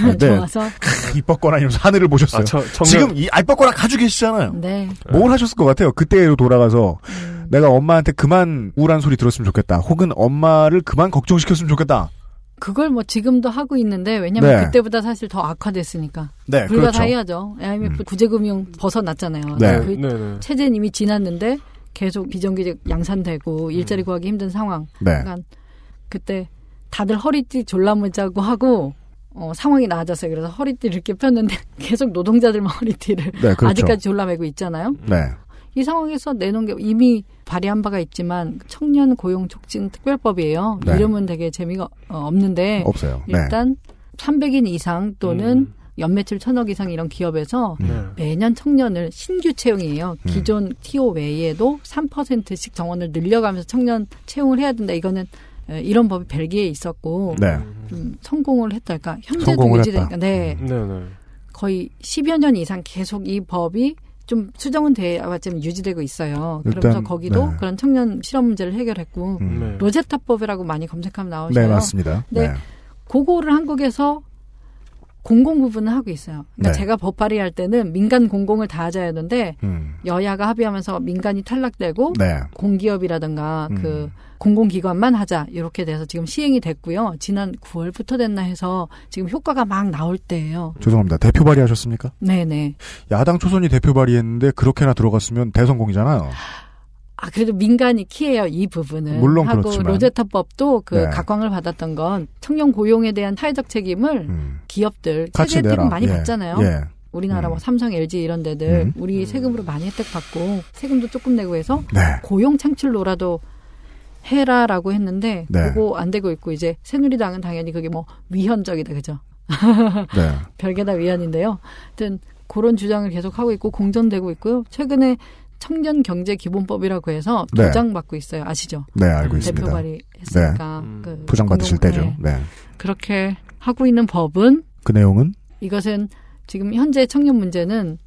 아, 좋아서. 크, 입법 권한이면서 하늘을 보셨어요. 아, 저- 청년- 지금 이 권한 가지고 계시잖아요. 네. 뭘 하셨을 것 같아요? 그때로 돌아가서 음. 내가 엄마한테 그만 우울한 소리 들었으면 좋겠다. 혹은 엄마를 그만 걱정시켰으면 좋겠다. 그걸 뭐 지금도 하고 있는데 왜냐면 네. 그때보다 사실 더 악화됐으니까 네, 불가사의하죠. IMF 구제금융 벗어났잖아요. 네. 그 네, 네. 체제는 이미 지났는데 계속 비정규직 양산되고 일자리 구하기 힘든 상황. 네. 그러니까 그때 다들 허리띠 졸라매자고 하고 어, 상황이 나아졌어요. 그래서 허리띠를 이렇게 폈는데 [LAUGHS] 계속 노동자들만 허리띠를 네, 그렇죠. 아직까지 졸라매고 있잖아요. 네. 이 상황에서 내놓은 게 이미 발의한 바가 있지만 청년 고용 촉진 특별법이에요. 네. 이름은 되게 재미가 어, 없는데 없어요. 네. 일단 300인 이상 또는 음. 연매출 천억 이상 이런 기업에서 네. 매년 청년을 신규 채용이에요. 음. 기존 TO 외에도 3%씩 정원을 늘려가면서 청년 채용을 해야 된다. 이거는 에, 이런 법이 벨기에 에 있었고 네. 좀 성공을 했달까 현재도 성공을 유지되니까 했다. 네 네, 네. 거의 10여 년 이상 계속 이 법이 좀 수정은 돼야지만 유지되고 있어요. 그러면서 일단, 거기도 네. 그런 청년 실업 문제를 해결했고 음. 네. 로제타법이라고 많이 검색하면 나오셔요. 네, 맞습니다. 네. 네. 그거를 한국에서 공공 부분을 하고 있어요. 그러니까 네. 제가 법 발의할 때는 민간 공공을 다 하자 했는데 음. 여야가 합의하면서 민간이 탈락되고 네. 공기업이라든가 음. 그 공공기관만 하자 이렇게 돼서 지금 시행이 됐고요. 지난 9월부터 됐나 해서 지금 효과가 막 나올 때예요. 죄송합니다. 대표 발의하셨습니까? 네네. 야당 초선이 대표 발의했는데 그렇게나 들어갔으면 대성공이잖아요. 아 그래도 민간이 키예요 이 부분은. 물론 하고 그렇지만. 로제타법도 그 네. 각광을 받았던 건 청년 고용에 대한 사회적 책임을 기업들 음. 같이 세제 혜택 내라. 많이 예. 받잖아요. 예. 우리나라 뭐 삼성, LG 이런 데들 음. 우리 세금으로 많이 혜택 받고 세금도 조금 내고 해서 네. 고용 창출로라도 해라라고 했는데 네. 그거 안 되고 있고 이제 새누리당은 당연히 그게 뭐 위헌적이다 그죠? [LAUGHS] 네. [LAUGHS] 별게 다 위헌인데요. 하여튼 그런 주장을 계속 하고 있고 공전되고 있고요. 최근에 청년 경제 기본법이라고 해서 네. 도장 받고 있어요. 아시죠? 네, 알고 대표 있습니다. 발의했으니까 네. 그 부장 받으실 때죠. 네. 네. 그렇게 하고 있는 법은 그 내용은 이것은 지금 현재 청년 문제는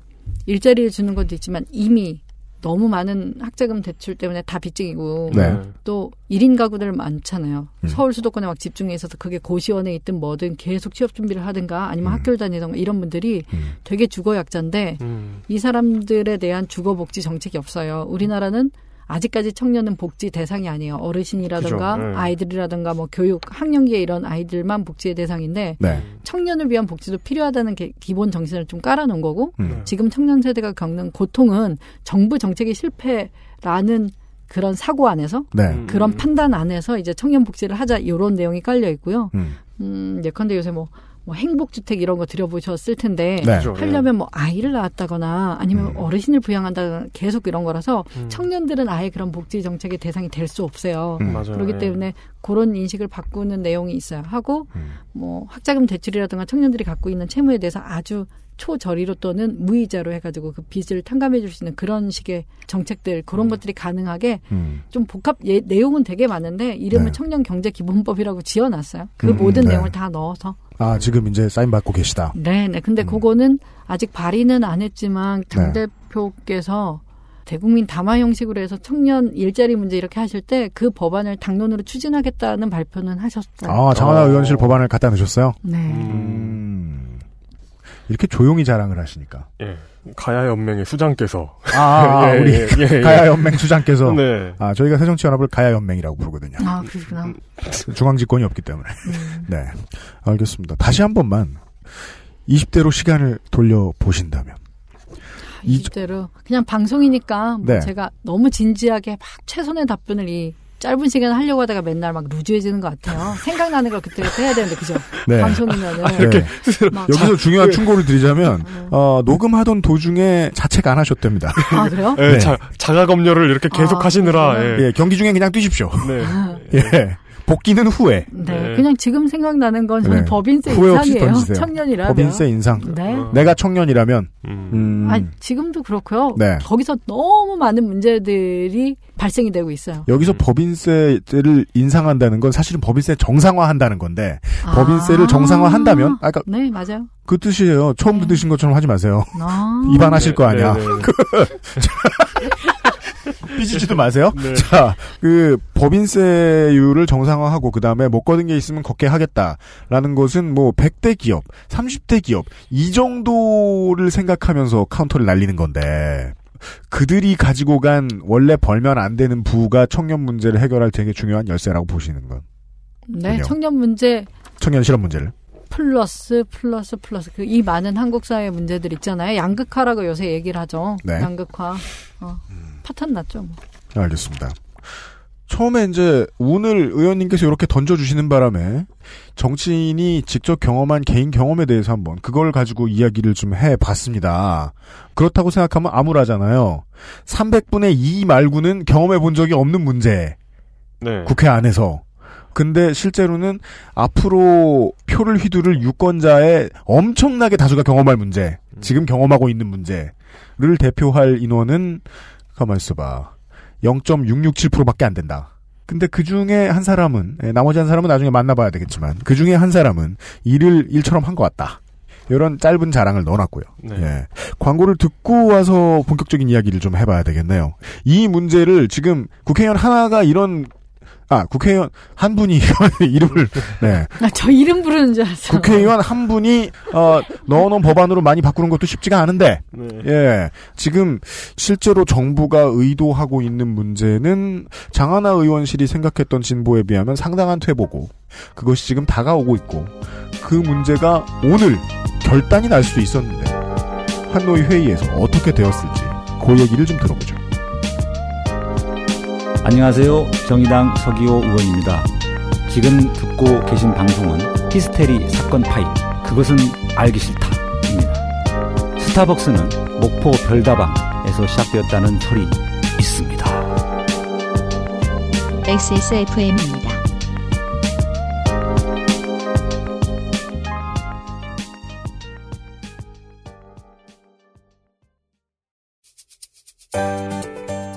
일자리를 주는 것도 있지만 이미 너무 많은 학자금 대출 때문에 다 빚쟁이고 네. 또 1인 가구들 많잖아요. 음. 서울 수도권에 막 집중해 있어서 그게 고시원에 있든 뭐든 계속 취업 준비를 하든가 아니면 음. 학교를 다니던가 이런 분들이 되게 주거 약자인데 음. 이 사람들에 대한 주거 복지 정책이 없어요. 우리나라는 아직까지 청년은 복지 대상이 아니에요. 어르신이라든가 그죠. 네. 아이들이라든가 뭐 교육 학령기에 이런 아이들만 복지의 대상인데 네. 청년을 위한 복지도 필요하다는 게 기본 정신을 좀 깔아놓은 거고 음. 지금 청년 세대가 겪는 고통은 정부 정책의 실패라는 그런 사고 안에서 네. 그런 판단 안에서 이제 청년 복지를 하자 이런 내용이 깔려 있고요. 음. 음, 예컨대 요새 뭐, 뭐 행복주택 이런 거 들여보셨을 텐데 네. 그죠, 하려면 뭐 아이를 낳았다거나 아니면 음. 어르신을 부양한다거나 계속 이런 거라서 청년들은 아예 그런 복지 정책의 대상이 될 수 없어요. 음. 맞아요. 그렇기 예. 때문에 그런 인식을 바꾸는 내용이 있어요. 하고 음. 뭐 학자금 대출이라든가 청년들이 갖고 있는 채무에 대해서 아주 초저리로 또는 무이자로 해가지고 그 빚을 탕감해 줄 수 있는 그런 식의 정책들 그런 것들이 가능하게 음. 좀 복합 예, 내용은 되게 많은데 이름을 네. 청년 경제 기본법이라고 지어놨어요. 그 음, 모든 네. 내용을 다 넣어서. 아, 지금 이제 사인 받고 계시다. 네, 네. 음. 근데 그거는 아직 발의는 안 했지만 당 네. 대표께서 대국민 담화 형식으로 해서 청년 일자리 문제 이렇게 하실 때 그 법안을 당론으로 추진하겠다는 발표는 하셨어요. 아, 장하나 의원실 법안을 갖다 놓으셨어요? 네. 음. 이렇게 조용히 자랑을 하시니까. 예. 가야 연맹의 수장께서 아, [LAUGHS] 예, 우리 예, 예, 예. 가야 연맹 수장께서 네. 아 저희가 새정치연합을 가야 연맹이라고 부르거든요. 아, 그렇구나. 중앙 집권이 없기 때문에. 음. 네, 알겠습니다. 다시 한 번만 20대로 시간을 돌려 보신다면 이- 이대로 그냥 방송이니까 뭐 네. 제가 너무 진지하게 막 최선의 답변을 이 짧은 시간에 하려고 하다가 맨날 막 루즈해지는 것 같아요. [LAUGHS] 생각나는 걸 그때 그때 해야 되는데 그죠? 네. 방송이면은 네. 막 여기서 중요한 충고를 드리자면 어, 녹음하던 도중에 자책 안 하셨답니다. 아 그래요? 예, 자, 자가 검열을 이렇게 계속 아, 하시느라 예, 경기 중에 그냥 뛰십시오. 네. [LAUGHS] 예, 복귀는 후에. 네, 그냥 지금 생각나는 건 저는 네. 법인세 후회 없이 인상이에요. 던지세요. 청년이라면. 법인세 인상. 네. 내가 청년이라면. 음. 아니, 지금도 그렇고요. 네. 거기서 너무 많은 문제들이 발생이 되고 있어요. 여기서 법인세를 인상한다는 건 사실은 법인세 정상화한다는 건데 아. 법인세를 정상화한다면 아까 네, 맞아요. 그 뜻이에요. 처음 듣으신 것처럼 하지 마세요. 아. [LAUGHS] 입안하실 거 아니야. [LAUGHS] [LAUGHS] 네. [LAUGHS] 삐지지도 마세요. 네. 자, 그 법인세율을 정상화하고 그 다음에 못 거둔 게 있으면 걷게 하겠다라는 것은 뭐 100대 기업, 30대 기업 이 정도를 생각하면서 카운터를 날리는 건데 그들이 가지고 간 원래 벌면 안 되는 부가 청년 문제를 해결할 되게 중요한 열쇠라고 보시는 건 네, 그래요. 청년 문제 청년 실업 문제를. 플러스 플러스 플러스 그 이 많은 한국 사회 문제들 있잖아요. 양극화라고 요새 얘기를 하죠. 네. 양극화. 어, 파탄 났죠. 뭐. 알겠습니다. 처음에 이제 오늘 의원님께서 이렇게 던져주시는 바람에 정치인이 직접 경험한 개인 경험에 대해서 한번 그걸 가지고 이야기를 좀 해봤습니다. 그렇다고 생각하면 암울하잖아요. 300분의 2 말고는 경험해 본 적이 없는 문제. 네. 국회 안에서. 근데 실제로는 앞으로 표를 휘두를 유권자의 엄청나게 다수가 경험할 문제, 지금 경험하고 있는 문제를 대표할 인원은 가만 있어봐. 0.667%밖에 안 된다. 근데 그 중에 한 사람은, 예, 나머지 한 사람은 나중에 만나봐야 되겠지만, 그 중에 한 사람은 일을 일처럼 한 것 같다. 이런 짧은 자랑을 넣어놨고요. 네. 예. 광고를 듣고 와서 본격적인 이야기를 좀 해봐야 되겠네요. 이 문제를 지금 국회의원 하나가 이런 아 국회의원 한 분이 [LAUGHS] 이름을 네 아, 저 이름 부르는 줄 알았어. 국회의원 한 분이 어, 넣어놓은 법안으로 많이 바꾸는 것도 쉽지가 않은데 네. 예 지금 실제로 정부가 의도하고 있는 문제는 장하나 의원실이 생각했던 진보에 비하면 상당한 퇴보고 그것이 지금 다가오고 있고 그 문제가 오늘 결단이 날 수도 있었는데 한노위 회의에서 어떻게 되었을지 그 얘기를 좀 들어보죠. 안녕하세요. 정의당 서기호 의원입니다. 지금 듣고 계신 방송은 히스테리 사건 파일, 그것은 알기 싫다입니다. 스타벅스는 목포 별다방에서 시작되었다는 설이 있습니다. XSFM입니다.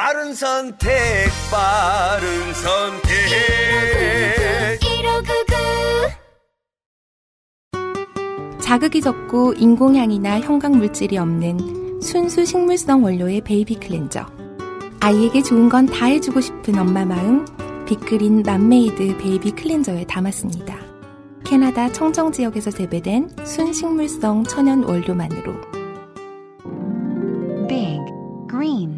바른 선택, 바른 선택. 자극이 적고 인공향이나 형광물질이 없는 순수 식물성 원료의 베이비 클렌저. 아이에게 좋은 건 다 해주고 싶은 엄마 마음, 빅그린 맘메이드 베이비 클렌저에 담았습니다. 캐나다 청정 지역에서 재배된 순식물성 천연 원료만으로 Big Green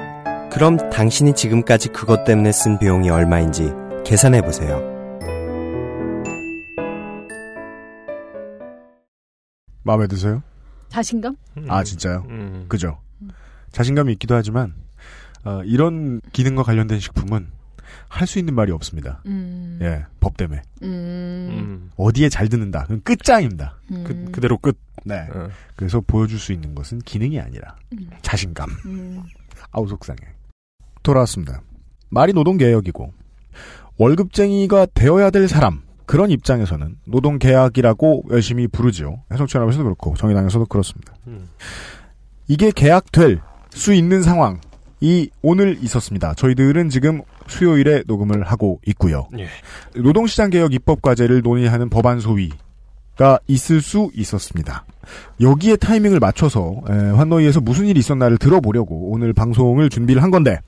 그럼 당신이 지금까지 그것 때문에 쓴 비용이 얼마인지 계산해 보세요. 마음에 드세요? 자신감? 아 진짜요? 음. 그죠. 자신감이 있기도 하지만 어, 이런 기능과 관련된 식품은 할 수 있는 말이 없습니다. 음. 예, 법 때문에 음. 어디에 잘 듣는다. 그건 끝장입니다. 음. 그, 그대로 끝. 네. 그래서 보여줄 수 있는 것은 기능이 아니라 자신감. 음. 아우 속상해. 돌아왔습니다. 말이 노동개혁이고 월급쟁이가 되어야 될 사람 그런 입장에서는 노동계약이라고 열심히 부르지요. 해성천합에서도 그렇고 정의당에서도 그렇습니다. 이게 계약될 수 있는 상황이 오늘 있었습니다. 저희들은 지금 수요일에 녹음을 하고 있고요. 예. 노동시장 개혁 입법 과제를 논의하는 법안 소위가 있을 수 있었습니다. 여기에 타이밍을 맞춰서 에, 환노위에서 무슨 일이 있었나를 들어보려고 오늘 방송을 준비를 한 건데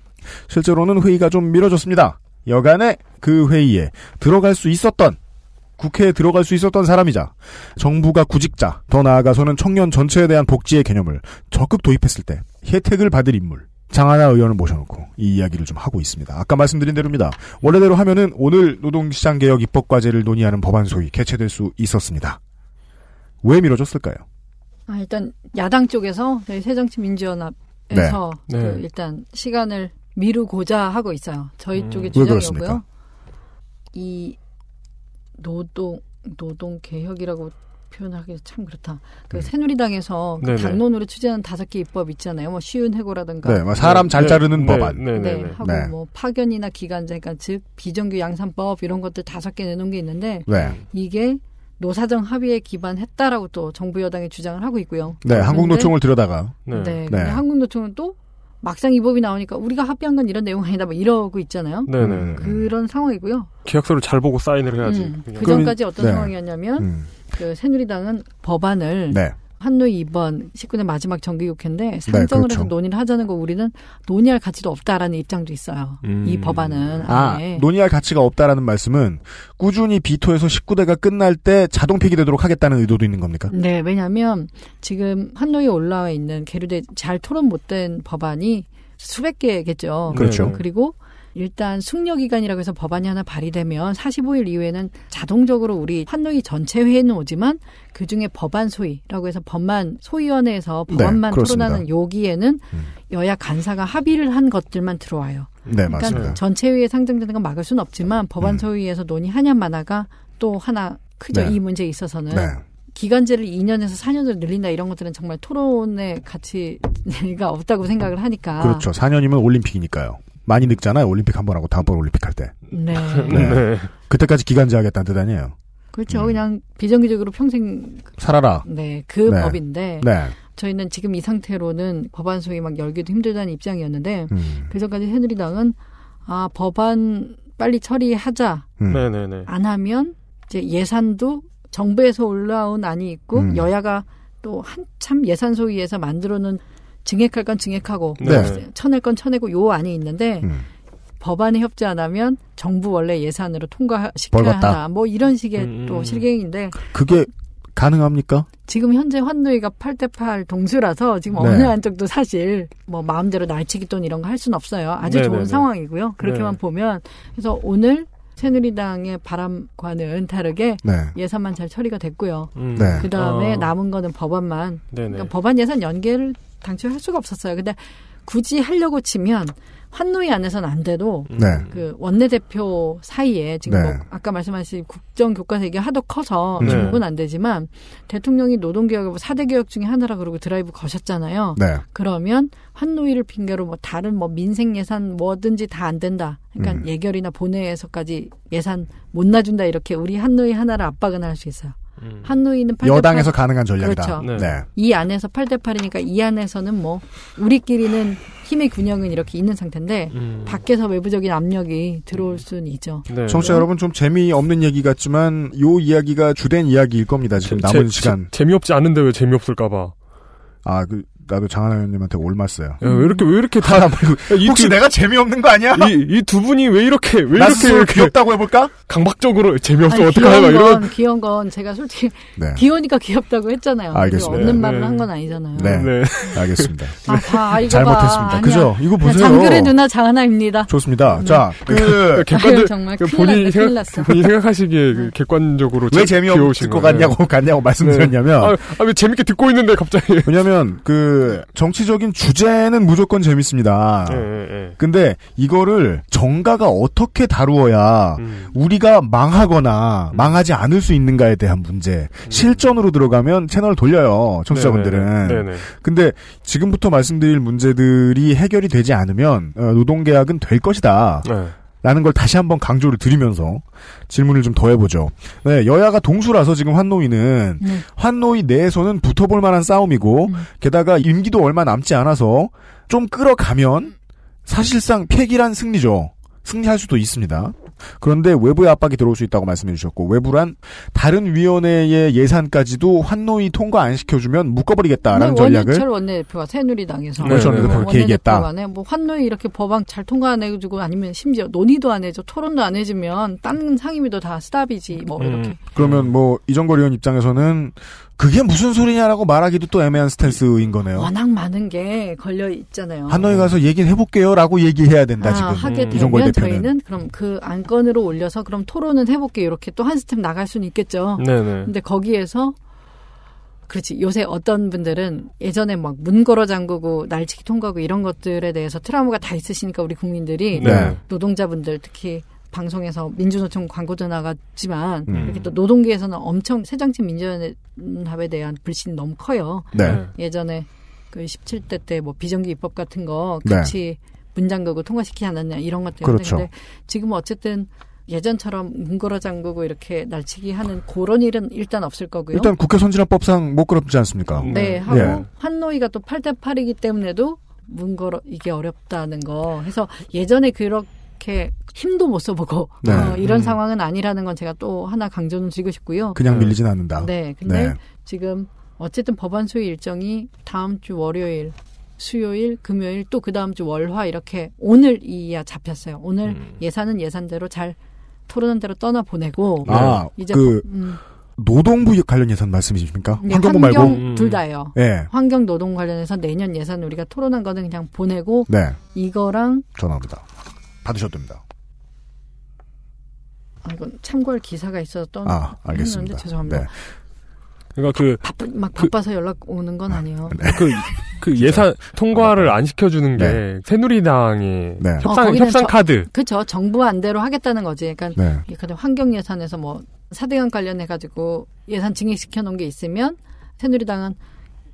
실제로는 회의가 좀 미뤄졌습니다. 여간에 그 회의에 들어갈 수 있었던 국회에 들어갈 수 있었던 사람이자 정부가 구직자, 더 나아가서는 청년 전체에 대한 복지의 개념을 적극 도입했을 때 혜택을 받을 인물 장하나 의원을 모셔놓고 이 이야기를 좀 하고 있습니다. 아까 말씀드린 대로입니다. 원래대로 하면은 오늘 노동시장 개혁 입법 과제를 논의하는 법안 소위 개최될 수 있었습니다. 왜 미뤄졌을까요? 아, 일단 야당 쪽에서 저희 새정치민주연합에서 네. 그 네. 일단 시간을 미루고자 하고 있어요. 저희 음. 쪽의 주장이고요. 그렇습니까? 이 노동 노동 개혁이라고 표현하기 참 그렇다. 그 새누리당에서 그 음. 당론으로 추진하는 다섯 개 입법 있잖아요. 뭐 쉬운 해고라든가. 네, 뭐 사람 잘 자르는 법안. 네, 하고 네. 뭐 파견이나 기간제, 그러니까 즉 비정규 양산법 이런 것들 다섯 개 내놓은 게 있는데 네. 이게 노사정 합의에 기반했다라고 또 정부 여당이 주장을 하고 있고요. 네, 한국노총을 들여다가 네. 한국노총은 또 막상 이 법이 나오니까 우리가 합의한 건 이런 내용 아니다 뭐 이러고 있잖아요. 네네. 그런 상황이고요. 계약서를 잘 보고 사인을 해야지. 음. 그 전까지 어떤 네. 상황이었냐면 음. 그 새누리당은 법안을 네. 한노이 이번 19대 마지막 정기국회인데 상정을 그렇죠. 해서 논의를 하자는 거 우리는 논의할 가치도 없다라는 입장도 있어요. 음. 이 법안은 아, 안에. 논의할 가치가 없다라는 말씀은 꾸준히 비토해서 19대가 끝날 때 자동 폐기되도록 하겠다는 의도도 있는 겁니까? 네, 왜냐하면 지금 한노위에 올라와 있는 계류돼 잘 토론 못된 법안이 수백 개겠죠. 그렇죠. 그리고 일단 숙려 기간이라고 해서 법안이 하나 발의되면 45일 이후에는 자동적으로 우리 한노위 전체 회의는 오지만 그 중에 법안 소위라고 해서 법만 소위원회에서 네, 법안만 그렇습니다. 토론하는 여기에는 여야 간사가 합의를 한 것들만 들어와요. 네, 그러니까 맞습니다. 전체 회의에 상정되는 건 막을 수는 없지만 음. 법안 소위에서 논의하냐 마나가 또 하나 크죠. 네. 이 문제에 있어서는. 네. 기간제를 2년에서 4년으로 늘린다 이런 것들은 정말 토론의 가치가 없다고 생각을 하니까. 그렇죠. 4년이면 올림픽이니까요. 많이 늙잖아요. 올림픽 한 번 하고 다음번 올림픽 할 때. 네. [LAUGHS] 네. 그때까지 기간 제 하겠다는 뜻 아니에요. 그렇죠. 그냥 비정규직으로 평생 살아라. 네, 그 네. 법인데 네. 저희는 지금 이 상태로는 법안 소위 막 열기도 힘들다는 입장이었는데 음. 그전까지 새누리당은 아 법안 빨리 처리하자 음. 네네네. 안 하면 이제 예산도 정부에서 올라온 안이 있고 음. 여야가 또 한참 예산 소위에서 만들어놓은 증액할 건 증액하고 네. 쳐낼 건 쳐내고 요 안이 있는데 음. 법안에 협조 안 하면 정부 원래 예산으로 통과시켜야 벌. 한다. 뭐 이런 식의 음. 또 실갱인데 그게 가능합니까? 지금 현재 환노위가 8대8 동수라서 지금 네. 어느 한쪽도 사실 뭐 마음대로 날치기 돈 이런 거 할 수는 없어요. 아주 네네네. 좋은 상황이고요. 그렇게만 네. 보면 그래서 오늘 새누리당의 바람과는 다르게 네. 예산만 잘 처리가 됐고요. 음. 네. 그 다음에 어. 남은 거는 법안만 네네. 그러니까 법안 예산 연계를 당초에 할 수가 없었어요. 근데 굳이 하려고 치면 환노위 안에서는 안 돼도 네. 그 원내대표 사이에 지금 네. 뭐 아까 말씀하신 국정교과서 얘기 하도 커서 네. 중국은 안 되지만 대통령이 노동개혁을 뭐 4대 개혁 중에 하나라 그러고 드라이브 거셨잖아요. 네. 그러면 환노위를 핑계로 뭐 다른 뭐 민생 예산 뭐든지 다 안 된다. 그러니까 음. 예결이나 본회의에서까지 예산 못 놔준다 이렇게 우리 한노위 하나를 압박은 할 수 있어요. 한노위는 8대8 여당에서 가능한 전략이다. 그렇죠. 네. 네. 이 안에서 8대 8이니까 이 안에서는 뭐 우리끼리는 힘의 균형은 이렇게 있는 상태인데 음. 밖에서 외부적인 압력이 들어올 수는 있죠. 네. 청취자 여러분 좀 재미없는 얘기 같지만 요 이야기가 주된 이야기일 겁니다. 지금 남은 재- 시간. 재- 재미없지 않은데 왜 재미없을까 봐. 아, 그 나도 장하나 의원님한테 올맞어요. 야, 왜 이렇게 왜 이렇게 다 [LAUGHS] 이 혹시 두- 내가 재미없는 거 아니야? 이두 분이 왜 이렇게 왜나 이렇게 이렇게 귀엽다고 해볼까? 강박적으로 재미없어 어떡하나 막 이런 건, 귀여운 건 제가 솔직히 네. [LAUGHS] 귀여우니까 귀엽다고 했잖아요. 알겠습니다. 없는 말을 네. 한건 아니잖아요. 네. 네. [LAUGHS] 알겠습니다. 아, 다 알고 잘못했습니다. 봐. 그죠? 아니야. 이거 보세요. 장그래 누나 장하나입니다. 좋습니다. 자, 그, 객관적 아유, 정말 그 났네, 생각 큰일 났어. 본인이 생각하시기에 그 객관적으로 왜 재- 재미없을 것. 같냐고, 같냐고 말씀드렸냐면, 아, 아, 왜 재밌게 듣고 있는데 갑자기. 왜냐면, 그, 정치적인 주제는 무조건 재밌습니다. 예, 예, 예. 근데 이거를 정가가 어떻게 다루어야 음. 우리가 망하거나 망하지 않을 수 있는가에 대한 문제. 실전으로 들어가면 채널을 돌려요. 청취자분들은. 음. 네네. 네네. 근데 지금부터 말씀드릴 문제들이 해결이 되지 않으면 어, 노동계약은 될 것이다. 네. 라는 걸 다시 한번 강조를 드리면서 질문을 좀 더 해보죠. 네, 여야가 동수라서 지금 환노위는 네. 환노위 내에서는 붙어볼 만한 싸움이고 게다가 임기도 얼마 남지 않아서 좀 끌어가면 사실상 폐기란 승리죠. 승리할 수도 있습니다. 그런데 외부의 압박이 들어올 수 있다고 말씀해 주셨고 외부란 다른 위원회의 예산까지도 환노위 통과 안 시켜주면 묶어버리겠다라는 전략을 네, 원유철 원내대표가 새누리당에서 원유철 원내대표가 그렇게 얘기했다. 뭐 환노위 이렇게 법안 잘 통과 안 해주고 아니면 심지어 논의도 안 해줘 토론도 안 해주면 딴 상임위도 다 스탑이지 뭐 이렇게. 그러면 뭐 이종걸 의원 입장에서는 그게 무슨 소리냐라고 말하기도 또 애매한 스탠스인 거네요. 워낙 많은 게 걸려 있잖아요. 환노위 가서 얘기를 해볼게요라고 얘기해야 된다 아, 지금 하게 되면 대표는. 저희는 그럼 그 안건으로 올려서 그럼 토론은 해볼게요. 이렇게 또 한 스텝 나갈 수는 있겠죠. 네네. 근데 거기에서 그렇지 요새 어떤 분들은 예전에 막 문 걸어 잠그고 날치기 통과하고 이런 것들에 대해서 트라우마가 다 있으시니까 우리 국민들이 네. 노동자분들 특히 방송에서 민주노총 광고도 나갔지만 음. 이렇게 또 노동계에서는 엄청 새정치 민주연합에 대한 불신이 너무 커요. 네. 예전에 그 17대 때 뭐 비정규 입법 같은 거 네. 같이 문 잠그고 통과시키지 않았냐 이런 것 때문에 그렇죠. 근데 지금 어쨌든 예전처럼 문 걸어 잠그고 이렇게 날치기 하는 그런 일은 일단 없을 거고요. 일단 국회 선진화법상 못 그렇지 않습니까? 네, 하고 예. 환노위가 또 8대 8이기 때문에도 문 걸어 이게 어렵다는 거 해서 예전에 그렇게 힘도 못 써보고 네. 어, 이런 음. 상황은 아니라는 건 제가 또 하나 강조는 드리고 싶고요. 그냥 밀리진 않는다. 네, 근데 네. 지금 어쨌든 법안 소위 일정이 다음 주 월요일, 수요일, 금요일 또 그 다음 주 월화 이렇게 오늘 이야 잡혔어요. 오늘 음. 예산은 예산대로 잘 토론한 대로 떠나 보내고 아, 이제 그 법- 음, 노동부 관련 예산 말씀이십니까? 네, 환경부 환경 말고. 둘 다예요. 예. 환경 노동 관련해서 내년 예산 우리가 토론한 거는 그냥 보내고 네. 이거랑 전화옵니다. 받으셔도 됩니다. 아, 이건 참고할 기사가 있어서 떠 아, 알겠습니다. 죄송합니다. 네. 그러니까 그 바빠, 막 바빠서 연락 오는 건 아니에요. 그, 그 예산 통과를 안 시켜주는 게 네. 새누리당이 네. 협상, 어, 협상 저- 카드. 그렇죠. 정부 안대로 하겠다는 거지. 그러니까 네. 환경 예산에서 뭐 사대강 관련해 가지고 예산 증액 시켜 놓은 게 있으면 새누리당은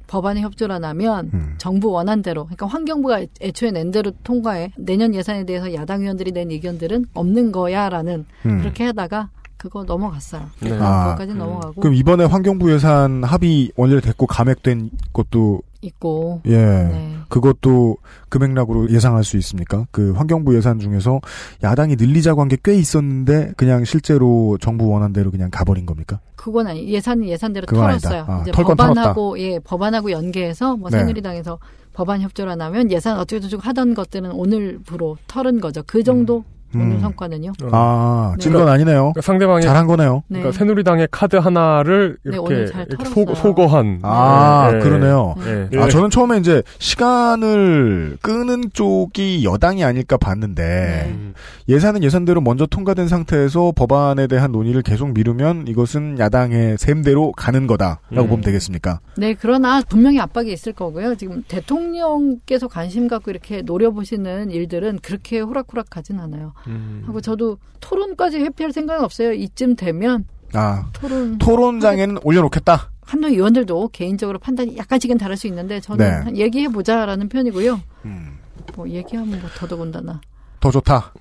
법안에 협조를 안 하면 음. 정부 원안대로 그러니까 환경부가 애- 애초에 낸 대로 통과해 내년 예산에 대해서 야당 의원들이 낸 의견들은 없는 거야라는 음. 그렇게 하다가 그거 넘어갔어요. 네. 아, 그거까지 넘어가고 그럼 이번에 환경부 예산 합의 원래를 됐고 감액된 것도 있고 예. 네. 그것도 금액락으로 예상할 수 있습니까? 그 환경부 예산 중에서 야당이 늘리자고 한 게 꽤 있었는데 그냥 실제로 정부 원안대로 그냥 가버린 겁니까? 그건 아니 예산은 예산대로 털었어요. 아, 이제 법안하고 예 법안하고 연계해서 뭐 네. 새누리당에서 법안 협조를 안 하면 예산 어쩌고 저쩌고 하던 것들은 오늘부로 털은 거죠. 그 정도 오늘 음. 성과는요. 아, 네. 찐건 아니네요. 그러니까 상대방의 잘한 거네요. 네. 그러니까 새누리당의 카드 하나를 네, 이렇게, 오늘 잘 이렇게 털었어요. 소, 소거 한. 아, 예. 그러네요. 예. 아, 저는 처음에 이제 시간을 끄는 쪽이 여당이 아닐까 봤는데 네. 예산은 예산대로 먼저 통과된 상태에서 법안에 대한 논의를 계속 미루면 이것은 야당의 셈대로 가는 거다라고 음. 보면 되겠습니까? 네, 그러나 분명히 압박이 있을 거고요. 지금 대통령께서 관심 갖고 이렇게 노려보시는 일들은 그렇게 호락호락하진 않아요. 음. 하고 저도 토론까지 회피할 생각은 없어요. 이쯤 되면 아, 토론 토론장에는 올려놓겠다. 한노 의원들도 개인적으로 판단이 약간씩은 다를 수 있는데 저는 네. 얘기해 보자라는 편이고요. 음. 뭐 얘기하면 뭐 더더군다나. 더 좋다.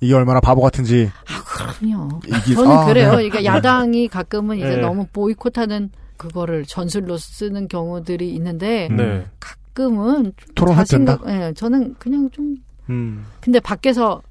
이게 얼마나 바보 같은지. 그럼요. 이게- 저는 아, 그래요. 네. 그러니까 야당이 가끔은 이제 네. 너무 보이콧하는 그거를 전술로 쓰는 경우들이 있는데 네. 가끔은 좀 토론할 자신감- 예, 저는 그냥 좀 음. 근데 밖에서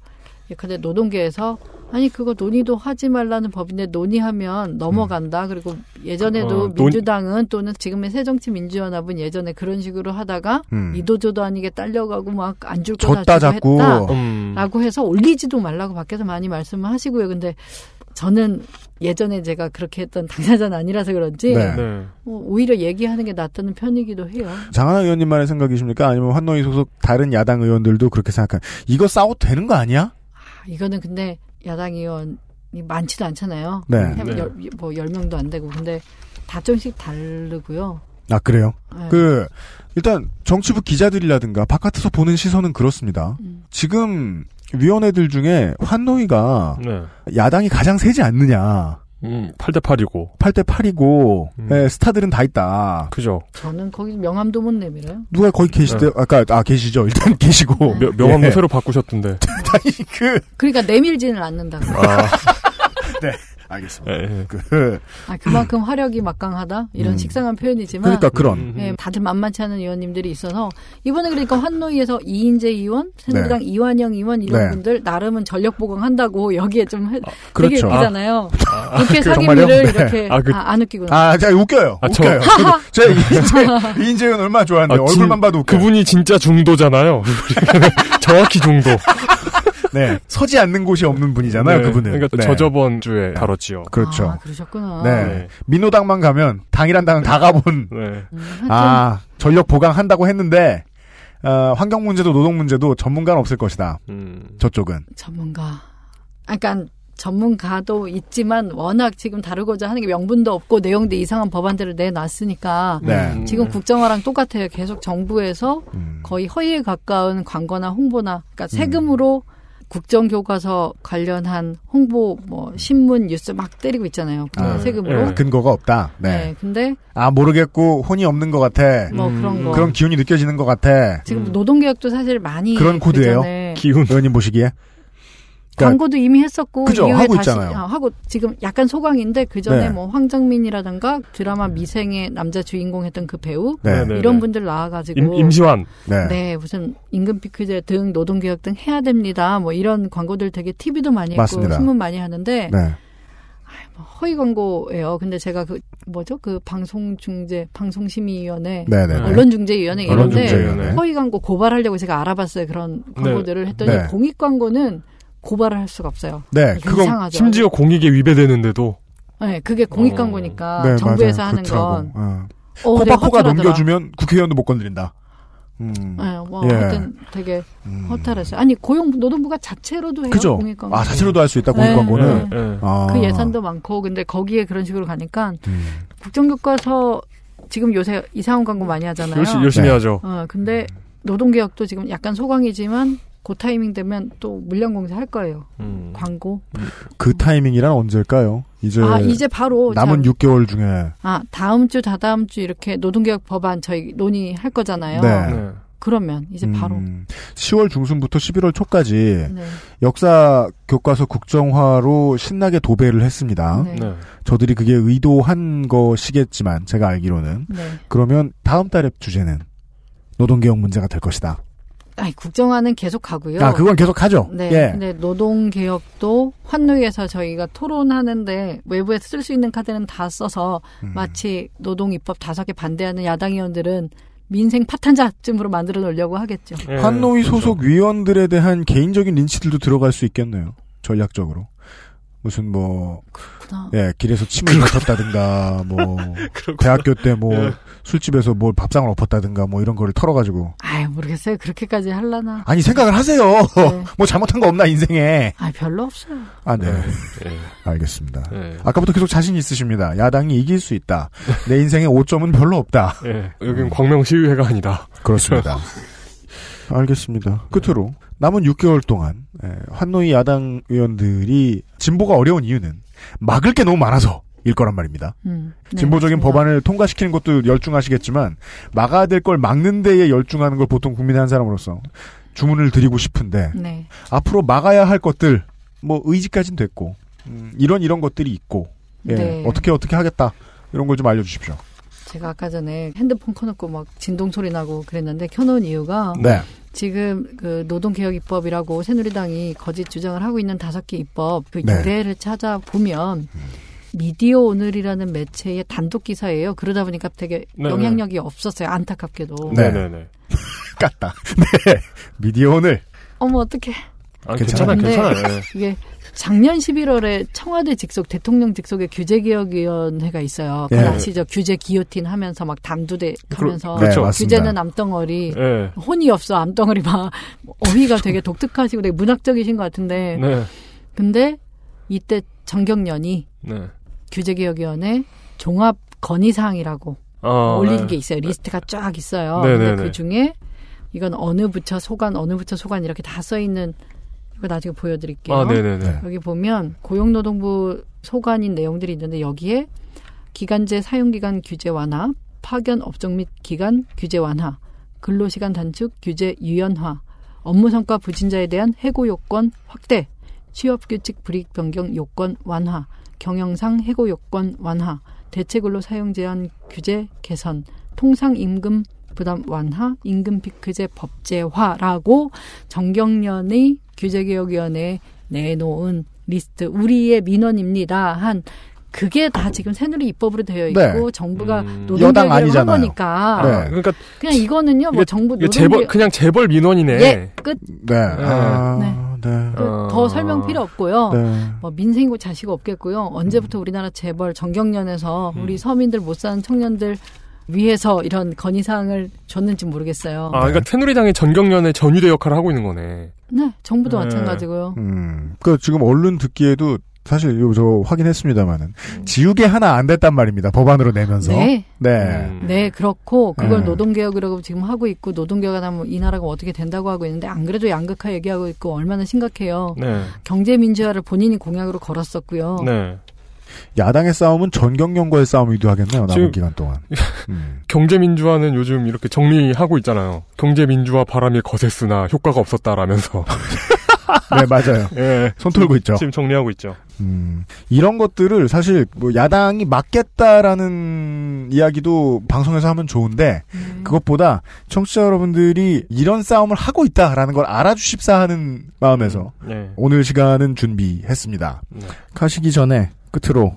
근데 노동계에서 아니 그거 논의도 하지 말라는 법인데 논의하면 넘어간다. 그리고 예전에도 어, 논- 민주당은 또는 지금의 새정치민주연합은 예전에 그런 식으로 하다가 음. 이도저도 아니게 딸려가고 막 안 줄 거다 줬다 주고 잡고. 했다. 음. 라고 해서 올리지도 말라고 밖에서 많이 말씀을 하시고요. 근데 저는 예전에 제가 그렇게 했던 당사자는 아니라서 그런지 네. 네. 뭐 오히려 얘기하는 게 낫다는 편이기도 해요. 장하나 의원님만의 생각이십니까? 아니면 환노위 소속 다른 야당 의원들도 그렇게 생각한 이거 싸워도 되는 거 아니야? 아, 이거는 근데 야당 의원이 많지도 않잖아요. 네. 한 네. 열, 뭐 10명도 안 되고. 근데 다 좀씩 다르고요. 아 그래요? 네. 그 일단 정치부 기자들이라든가 바깥에서 보는 시선은 그렇습니다. 음. 지금 위원회들 중에 환노위가 네. 야당이 가장 세지 않느냐. 음, 8대 8이고. 8대 8이고 음. 스타들은 다 있다. 그죠. 저는 거기 명함도 못 내밀어요. 누가 거기 계시대? 네. 아까 아 계시죠. 일단 [LAUGHS] 계시고. 명- 명함도 예. 새로 바꾸셨던데. [LAUGHS] 아니 그 그러니까 내밀지는 않는다고. 아, [LAUGHS] 네. 알겠습니다. 예, 예. 그 아, 그만큼 화력이 막강하다? 이런 음. 식상한 표현이지만. 그러니까 그런 음. 예, 다들 만만치 않은 의원님들이 있어서 이번에 그러니까 환노위에서 이인재 의원, 새누리당 네. 이완영 의원 이런 네. 분들 나름은 전력 보강한다고 [LAUGHS] 여기에 좀 해- 되게 그렇죠. 웃기잖아요. 아, 이렇게 그 사기미를? 네. 이렇게 아, 그- 아, 안 웃기구나. 아, 제가 웃겨요. 아, 저- 웃겨요. 제가 이인재 [LAUGHS] 이인재 의원 얼마나 좋아하는데 아, 진- 얼굴만 봐도 웃겨. 그분이 진짜 중도잖아요. [LAUGHS] 정확히 중도. 네. 서지 않는 곳이 없는 분이잖아요. 네, 그분은. 그러니까 네. 저저번 주에 다뤘지요. 그렇죠. 아, 그러셨구나. 네. 네. 민노당만 가면 당이란 당은 다 가본 네. 음, 아 전력 보강한다고 했는데 어, 환경 문제도 노동 문제도 전문가는 없을 것이다. 음. 저쪽은 전문가. 아, 그러니까 전문가도 있지만 워낙 지금 다루고자 하는 게 명분도 없고 내용도 이상한 법안들을 내놨으니까 네. 음. 지금 국정화랑 똑같아요. 계속 정부에서 음. 거의 허위에 가까운 광고나 홍보나 그러니까 세금으로 국정교과서 관련한 홍보 뭐 신문 뉴스 막 때리고 있잖아요. 아, 세금으로. 네. 근거가 없다. 네. 네. 근데 아 모르겠고 혼이 없는 것 같아. 뭐 음. 그런 거. 그런 기운이 느껴지는 것 같아. 지금 노동개혁도 사실 많이 그런 코드예요? 기운. 의원님 보시기에 그러니까 광고도 이미 했었고 그죠, 이후에 하고 다시 있잖아요. 아, 하고 지금 약간 소강인데 그 전에 네. 뭐 황정민이라든가 드라마 미생의 남자 주인공 했던 그 배우 네. 네, 이런 네. 분들 나와가지고 임, 임시완. 네. 네, 무슨 임금 피크제 등 노동개혁 등 해야 됩니다. 뭐 이런 광고들 되게 TV도 많이 했고 맞습니다. 신문 많이 하는데 네. 허위 광고예요. 근데 제가 그 뭐죠? 그 방송중재 방송심의위원회 네, 네. 언론중재위원회 이런데 언론중재위원회. 허위 광고 고발하려고 제가 알아봤어요. 그런 광고들을 했더니 네. 공익 광고는 고발을 할 수가 없어요. 네. 그건 이상하죠. 심지어 공익에 위배되는데도. 네, 그게 공익 어. 광고니까 네, 정부에서 맞아요. 하는 그렇더라고. 건 어. 어, 코바코가 허탈하더라. 넘겨주면 국회의원도 못 건드린다. 음. 네, 뭐 예. 하여튼 되게 음. 허탈했어요. 아니 고용 노동부가 자체로도 해요. 그죠? 공익 광고. 아 자체로도 할 수 있다 공익 네, 광고는. 네. 예. 아. 그 예산도 많고 근데 거기에 그런 식으로 가니까 음. 국정교과서 지금 요새 이상한 광고 많이 하잖아요. 열심히, 열심히 네. 하죠. 어, 근데 노동개혁도 지금 약간 소강이지만 그 타이밍 되면 또 물량 공세 할 거예요. 음. 광고. 그 타이밍이란 언제일까요? 이제 아 이제 바로 남은 참- 6개월 중에 아 다음 주 다다음 주 이렇게 노동개혁 법안 저희 논의할 거잖아요. 네. 네. 그러면 이제 바로 음, 10월 중순부터 11월 초까지 네. 역사 교과서 국정화로 신나게 도배를 했습니다. 네. 네. 저들이 그게 의도한 것이겠지만 제가 알기로는 네. 그러면 다음 달의 주제는 노동개혁 문제가 될 것이다. 아니 국정화는 계속 가고요. 아 그건 계속 하죠. 네. 예. 근데 노동 개혁도 환노위에서 저희가 토론하는데 외부에서 쓸 수 있는 카드는 다 써서 음. 마치 노동 입법 다섯 개 반대하는 야당 의원들은 민생 파탄자쯤으로 만들어 놓으려고 하겠죠. 예, 환노위 그렇죠. 소속 위원들에 대한 개인적인 린치들도 들어갈 수 있겠네요. 전략적으로. 무슨 뭐, 그렇구나. 예, 길에서 침을 뱉었다든가, 뭐, [LAUGHS] 그렇구나. 대학교 때 뭐, 예. 술집에서 뭘 밥상을 엎었다든가, 뭐 이런 거를 털어가지고. 아유 모르겠어요. 그렇게까지 할라나. 아니, 생각을 하세요! 네. [LAUGHS] 뭐 잘못한 거 없나, 인생에. 아 별로 없어요. 아, 네. 예. 알겠습니다. 예. 아까부터 계속 자신 있으십니다. 야당이 이길 수 있다. 내 인생에 5점은 별로 없다. 예. 여긴 광명 시위회가 아니다. 그렇습니다. [LAUGHS] 알겠습니다. 끝으로 남은 6개월 동안 예, 환노위 야당 의원들이 진보가 어려운 이유는 막을 게 너무 많아서 일 거란 말입니다. 음, 네, 진보적인 맞습니다. 법안을 통과시키는 것도 열중하시겠지만 막아야 될 걸 막는 데에 열중하는 걸 보통 국민의 한 사람으로서 주문을 드리고 싶은데 네. 앞으로 막아야 할 것들 뭐 의지까지는 됐고 음, 이런 이런 것들이 있고 예, 네. 어떻게 어떻게 하겠다 이런 걸 좀 알려주십시오. 제가 아까 전에 핸드폰 켜놓고 막 진동 소리 나고 그랬는데 켜놓은 이유가 네. 지금 그 노동개혁 입법이라고 새누리당이 거짓 주장을 하고 있는 다섯 개 입법 그 네. 유래를 찾아보면 미디어 오늘이라는 매체의 단독 기사예요. 그러다 보니까 되게 네, 영향력이 없었어요. 안타깝게도. 네. [LAUGHS] 깠다. 네. 미디어 오늘. 어머 어떡해. 아, 괜찮아요. 예. 이게 작년 11월에 청와대 직속 대통령 직속의 규제개혁위원회가 있어요. 그거 예. 아시죠? 규제 기요틴 하면서 막 단두대 하면서 그렇죠. 네, 맞습니다. 규제는 암덩어리 예. 혼이 없어 암덩어리 막 어휘가 되게 독특하시고 되게 문학적이신 것 같은데 네. 근데 이때 전경련이 네. 규제개혁위원회 종합 건의사항이라고 아, 올린 네. 게 있어요. 리스트가 쫙 있어요. 네, 근데 네, 그 네. 중에 이건 어느 부처 소관, 어느 부처 소관 이렇게 다 써 있는 이거 나중에 보여드릴게요. 아, 네네네. 여기 보면 고용노동부 소관인 내용들이 있는데 여기에 기간제 사용기간 규제 완화, 파견 업종 및 기간 규제 완화, 근로시간 단축 규제 유연화, 업무 성과 부진자에 대한 해고 요건 확대, 취업 규칙 불이익 변경 요건 완화, 경영상 해고 요건 완화, 대체근로 사용 제한 규제 개선, 통상 임금 부담 완화, 임금 피크제 법제화라고 정경련의 규제개혁위원회에 내놓은 리스트 우리의 민원입니다 한 그게 다 지금 새누리 입법으로 되어 있고 네. 정부가 음. 여당 노동개혁을 한 아니잖아요. 거니까 네. 그러니까 그냥 이거는요 뭐 이게- 정부 노동개혁 재벌 그냥 재벌 민원이네. 예, 끝. 네. 아, 네. 그더 설명 필요 없고요. 네. 뭐 민생이고 자식 없겠고요. 언제부터 우리나라 재벌 정경련에서 음. 우리 서민들 못 사는 청년들 위해서 이런 건의사항을 줬는지 모르겠어요. 아, 그러니까 새누리당의 전경련의 전유대 역할을 하고 있는 거네. 네, 정부도 네. 마찬가지고요. 음. 그 지금 언론 듣기에도 사실 저 확인했습니다만은 음. 지우개 하나 안 됐단 말입니다. 법안으로 내면서. 네. 네. 음. 네, 그렇고 그걸 네. 노동개혁이라고 지금 하고 있고 노동개혁 하면 이 나라가 어떻게 된다고 하고 있는데 안 그래도 양극화 얘기하고 있고 얼마나 심각해요. 네. 경제 민주화를 본인이 공약으로 걸었었고요. 네. 야당의 싸움은 전경련과의 싸움이기도 하겠네요. 남은 지금- 기간 동안. [LAUGHS] 음. 경제민주화는 요즘 이렇게 정리하고 있잖아요. 경제민주화 바람이 거셌으나 효과가 없었다라면서. [LAUGHS] 네, 맞아요. 예. 손 털고 있죠. 지금 정리하고 있죠. 음, 이런 것들을 사실 뭐 야당이 맞겠다라는 이야기도 방송에서 하면 좋은데 그것보다 청취자 여러분들이 이런 싸움을 하고 있다라는 걸 알아주십사 하는 마음에서 네. 오늘 시간은 준비했습니다. 네. 가시기 전에 끝으로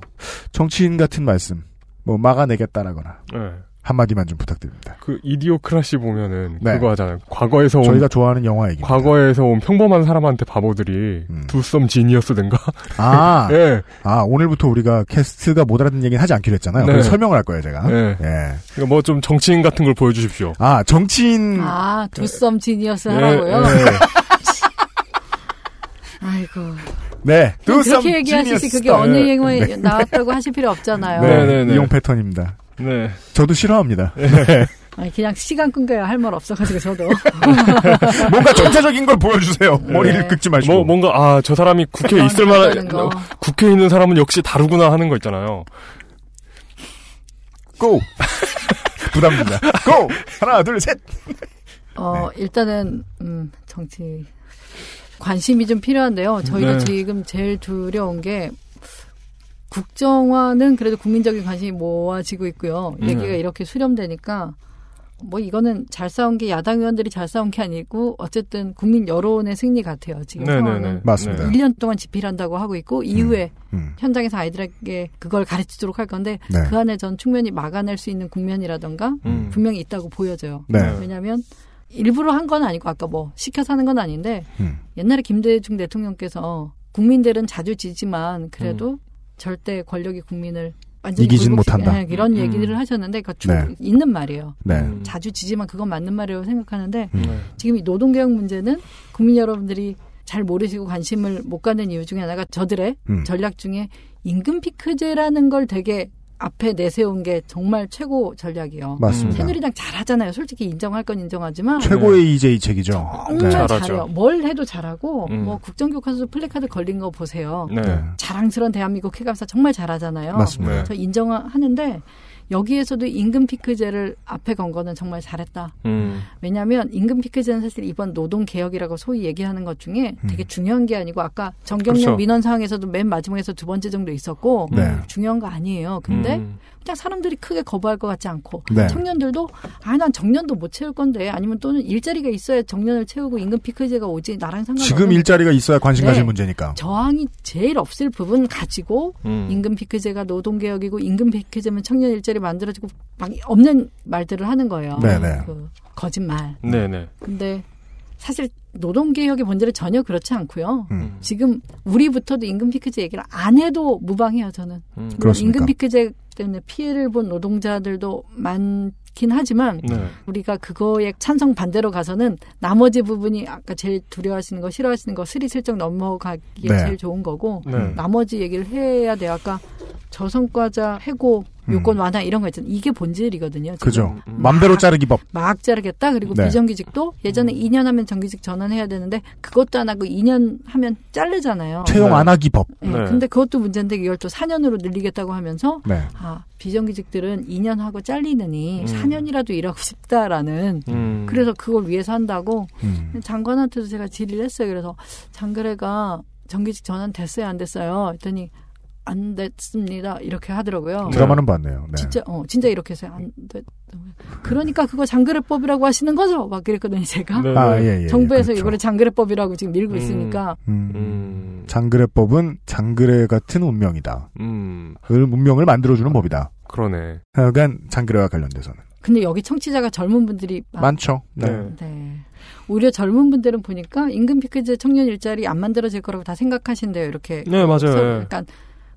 정치인 같은 말씀 뭐 막아내겠다라거나 네. 한마디만 좀 부탁드립니다. 그 이디오크라시 보면은 네. 그거 하잖아요. 과거에서 온 저희가 좋아하는 영화 얘기입니다. 과거에서 온 평범한 사람한테 바보들이 두썸 지니어스 된가? 아, [LAUGHS] 예. 아 오늘부터 우리가 캐스트가 못 알아듣는 얘기는 하지 않기로 했잖아요. 네. 설명을 할 거예요, 제가. 네. 예. 그러니까 뭐 좀 정치인 같은 걸 보여주십시오. 아 정치인 아, 두썸 지니어스 예, 하라고요? 예. [LAUGHS] 아이고. 네. 그렇게 얘기하시지 그게 어느. 영화에 네. 나왔다고 하실 필요 없잖아요. 네, 네, 네. 이용 패턴입니다. 네. 저도 싫어합니다. 네. 아니, 그냥 시간 끈거야 할 말 없어가지고 저도. [LAUGHS] 뭔가 전체적인 걸 보여주세요. 머리를 긁지 마시고. 뭐 뭔가 아 저 사람이 국회에 있을 만한 거. 국회에 있는 사람은 역시 다르구나 하는 거 있잖아요. 고! [LAUGHS] 부담입니다. 고! 하나, 둘, 셋! 어, 일단은, 음, 정치, 관심이 좀 필요한데요. 저희가 네. 지금 제일 두려운 게, 국정화는 그래도 국민적인 관심이 모아지고 있고요. 음. 얘기가 이렇게 수렴되니까, 뭐 이거는 잘 싸운 게 야당 의원들이 잘 싸운 게 아니고, 어쨌든 국민 여론의 승리 같아요. 지금 네네네. 상황은. 맞습니다. 1년 동안 집필한다고 하고 있고, 이후에 음. 현장에서 아이들에게 그걸 가르치도록 할 건데, 네. 그 안에 전 충분히 막아낼 수 있는 국면이라던가, 음. 분명히 있다고 보여져요. 네. 왜냐하면 일부러 한 건 아니고 아까 뭐 시켜서 하는 건 아닌데 음. 옛날에 김대중 대통령께서 국민들은 자주 지지만 그래도 음. 절대 권력이 국민을 완전히 이기진 못한다. 예, 이런 음. 얘기를 하셨는데 그 주, 네. 있는 말이에요. 네. 자주 지지만 그건 맞는 말이라고 생각하는데 음. 지금 이 노동개혁 문제는 국민 여러분들이 잘 모르시고 관심을 못 갖는 이유 중에 하나가 저들의 음. 전략 중에 임금 피크제라는 걸 되게 앞에 내세운 게 정말 최고 전략이에요. 맞습니다. 새누리당 잘하잖아요. 솔직히 인정할 건 인정하지만 최고의 EJ 책이죠. 정말 네. 잘해요. 뭘 해도 잘하고 음. 뭐 국정교과서 플래카드 걸린 거 보세요. 네. 자랑스러운 대한민국 해감사 정말 잘하잖아요. 맞습니다. 저 인정하는데 여기에서도 임금 피크제를 앞에 건 거는 정말 잘했다. 음. 왜냐하면 임금 피크제는 사실 이번 노동 개혁이라고 소위 얘기하는 것 중에 되게 중요한 게 아니고 아까 전경련 그렇죠. 민원 사항에서도 맨 마지막에서 두 번째 정도 있었고 네. 중요한 거 아니에요. 근데 음. 그냥 사람들이 크게 거부할 것 같지 않고 네. 청년들도 아 난 정년도 못 채울 건데 아니면 또는 일자리가 있어야 정년을 채우고 임금 피크제가 오지 나랑 상관없는 지금 일자리가 있어야 관심 네. 가질 문제니까. 저항이 제일 없을 부분 가지고 음. 임금 피크제가 노동 개혁이고 임금 피크제면 청년 일자리 만들어지고 막 없는 말들을 하는 거예요. 네네. 그 거짓말. 네네. 근데 사실 노동개혁의 본질은 전혀 그렇지 않고요. 음. 지금 우리부터도 임금 피크제 얘기를 안 해도 무방해요. 저는. 물론 그렇습니까? 임금 피크제 때문에 피해를 본 노동자들도 많긴 하지만 네. 우리가 그거에 찬성 반대로 가서는 나머지 부분이 아까 제일 두려워하시는 거 싫어하시는 거 스리슬쩍 넘어가기에 네. 제일 좋은 거고 네. 나머지 얘기를 해야 돼요. 아까 저성과자 해고 요건 완화 이런 거 있잖아요. 이게 본질이거든요. 지금. 그죠. 맘대로 자르기 법. 막 자르겠다. 그리고 네. 비정규직도 예전에 2년 하면 정규직 전환해야 되는데 그것도 안 하고 2년 하면 자르잖아요. 채용 안 하기 법. 네. 근데 그것도 문제인데 이걸 또 4년으로 늘리겠다고 하면서 네. 아 비정규직들은 2년 하고 잘리느니 음. 4년이라도 일하고 싶다라는 음. 그래서 그걸 위해서 한다고 음. 장관한테도 제가 질의를 했어요. 그래서 장그래가 정규직 전환 됐어요, 안 됐어요? 했더니 안 됐습니다. 이렇게 하더라고요. 드라마는 봤네요. 네. 진짜 어 진짜 이렇게 해서 안 됐. 그러니까 그거 장그래법이라고 하시는 거죠? 막 그랬거든요, 제가. 네, 아, 예, 예, 정부에서 그렇죠. 이거를 장그래법이라고 지금 밀고 있으니까 음. 장그래법은 장그래 같은 운명이다. 음. 그 운명을 만들어주는 법이다. 그러네. 하여간 장그래와 관련돼서는 근데 여기 청취자가 젊은 분들이 많- 많죠. 네. 네. 오히려 젊은 분들은 보니까 임금 피크제 청년 일자리 안 만들어질 거라고 다 생각하신대요. 이렇게. 네, 맞아요. 서로 약간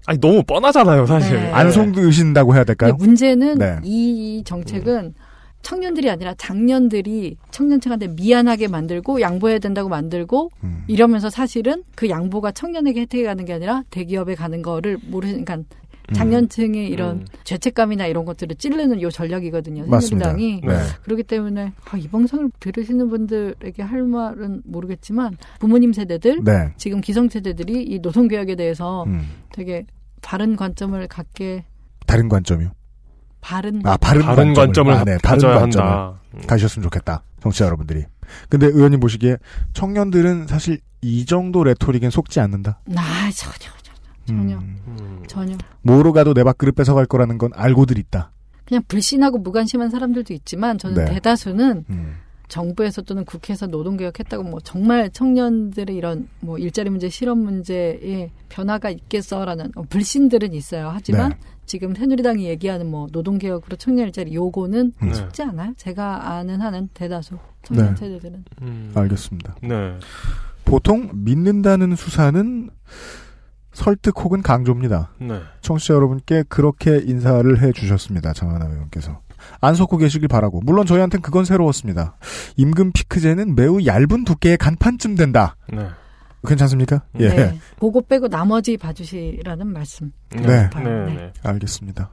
아니 너무 뻔하잖아요, 사실. 네. 안 속으신다고 해야 될까요? 문제는 네. 이 정책은 청년들이 아니라 장년들이 청년층한테 미안하게 만들고 양보해야 된다고 만들고 음. 이러면서 사실은 그 양보가 청년에게 혜택이 가는 게 아니라 대기업에 가는 거를 모르니까 음. 장년층의 이런 죄책감이나 이런 것들을 찌르는 요 전략이거든요. 맞습니다. 새누리당이 네. 그렇기 때문에 아, 이 방송을 들으시는 분들에게 할 말은 모르겠지만 부모님 세대들 네. 지금 기성 세대들이 이 노동 개혁에 대해서 음. 되게 바른 관점을 갖게 다른 관점이요. 바른 아, 바른, 바른 관점을 아, 네, 바른 관점을 한다. 가셨으면 좋겠다. 정치자 여러분들이. 근데 의원님 보시기에 청년들은 사실 이 정도 레토릭엔 속지 않는다. 아 전혀 전혀 음. 전혀 뭐로 가도 내 밥그릇 뺏어갈 거라는 건 알고들 있다. 그냥 불신하고 무관심한 사람들도 있지만 저는 네. 대다수는 음. 정부에서 또는 국회에서 노동개혁했다고 뭐 정말 청년들의 이런 뭐 일자리 문제, 실업 문제에 변화가 있겠어라는 어, 불신들은 있어요. 하지만 네. 지금 새누리당이 얘기하는 뭐 노동개혁으로 청년 일자리 요거는 네. 쉽지 않아요. 제가 아는 한은 대다수 청년 네. 세대들은 알겠습니다. 네. 보통 믿는다는 수사는 설득 혹은 강조입니다. 네. 청취자 여러분께 그렇게 인사를 해 주셨습니다. 장하나 의원께서. 안 속고 계시길 바라고. 물론 저희한테는 그건 새로웠습니다. 임금 피크제는 매우 얇은 두께의 간판쯤 된다. 네. 괜찮습니까? 예. 네. 그거 빼고 나머지 봐주시라는 말씀. 네. 봐요. 네. 알겠습니다.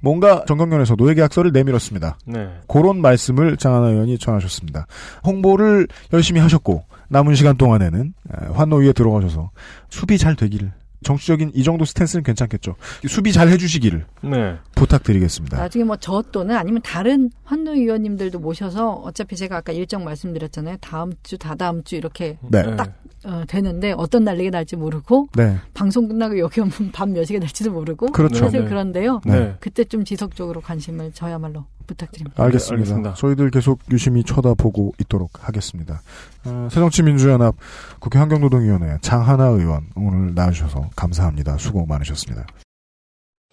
뭔가 정경련에서 노예계약서를 내밀었습니다. 네. 그런 말씀을 장하나 의원이 전하셨습니다. 홍보를 열심히 하셨고 남은 시간 동안에는 에, 환노위에 들어가셔서 수비 잘 되기를 정치적인 이 정도 스탠스는 괜찮겠죠. 수비 잘 해주시기를 네. 부탁드리겠습니다. 나중에 뭐 저 또는 아니면 다른 환노 의원님들도 모셔서 어차피 제가 아까 일정 말씀드렸잖아요. 다음 주, 다다음 주 이렇게 네. 딱 어, 되는데 어떤 난리가 날지 모르고 네. 방송 끝나고 여기 오면 [LAUGHS] 밤 몇 시가 될지도 모르고 그렇죠. 사실 네. 그런데요. 네. 그때 좀 지속적으로 관심을 저야말로 부탁드립니다. 알겠습니다. 알겠습니다. 저희들 계속 유심히 쳐다보고 있도록 하겠습니다. 어, 새정치민주연합 국회 환경노동위원회 장하나 의원 오늘 나와주셔서 감사합니다. 수고 많으셨습니다.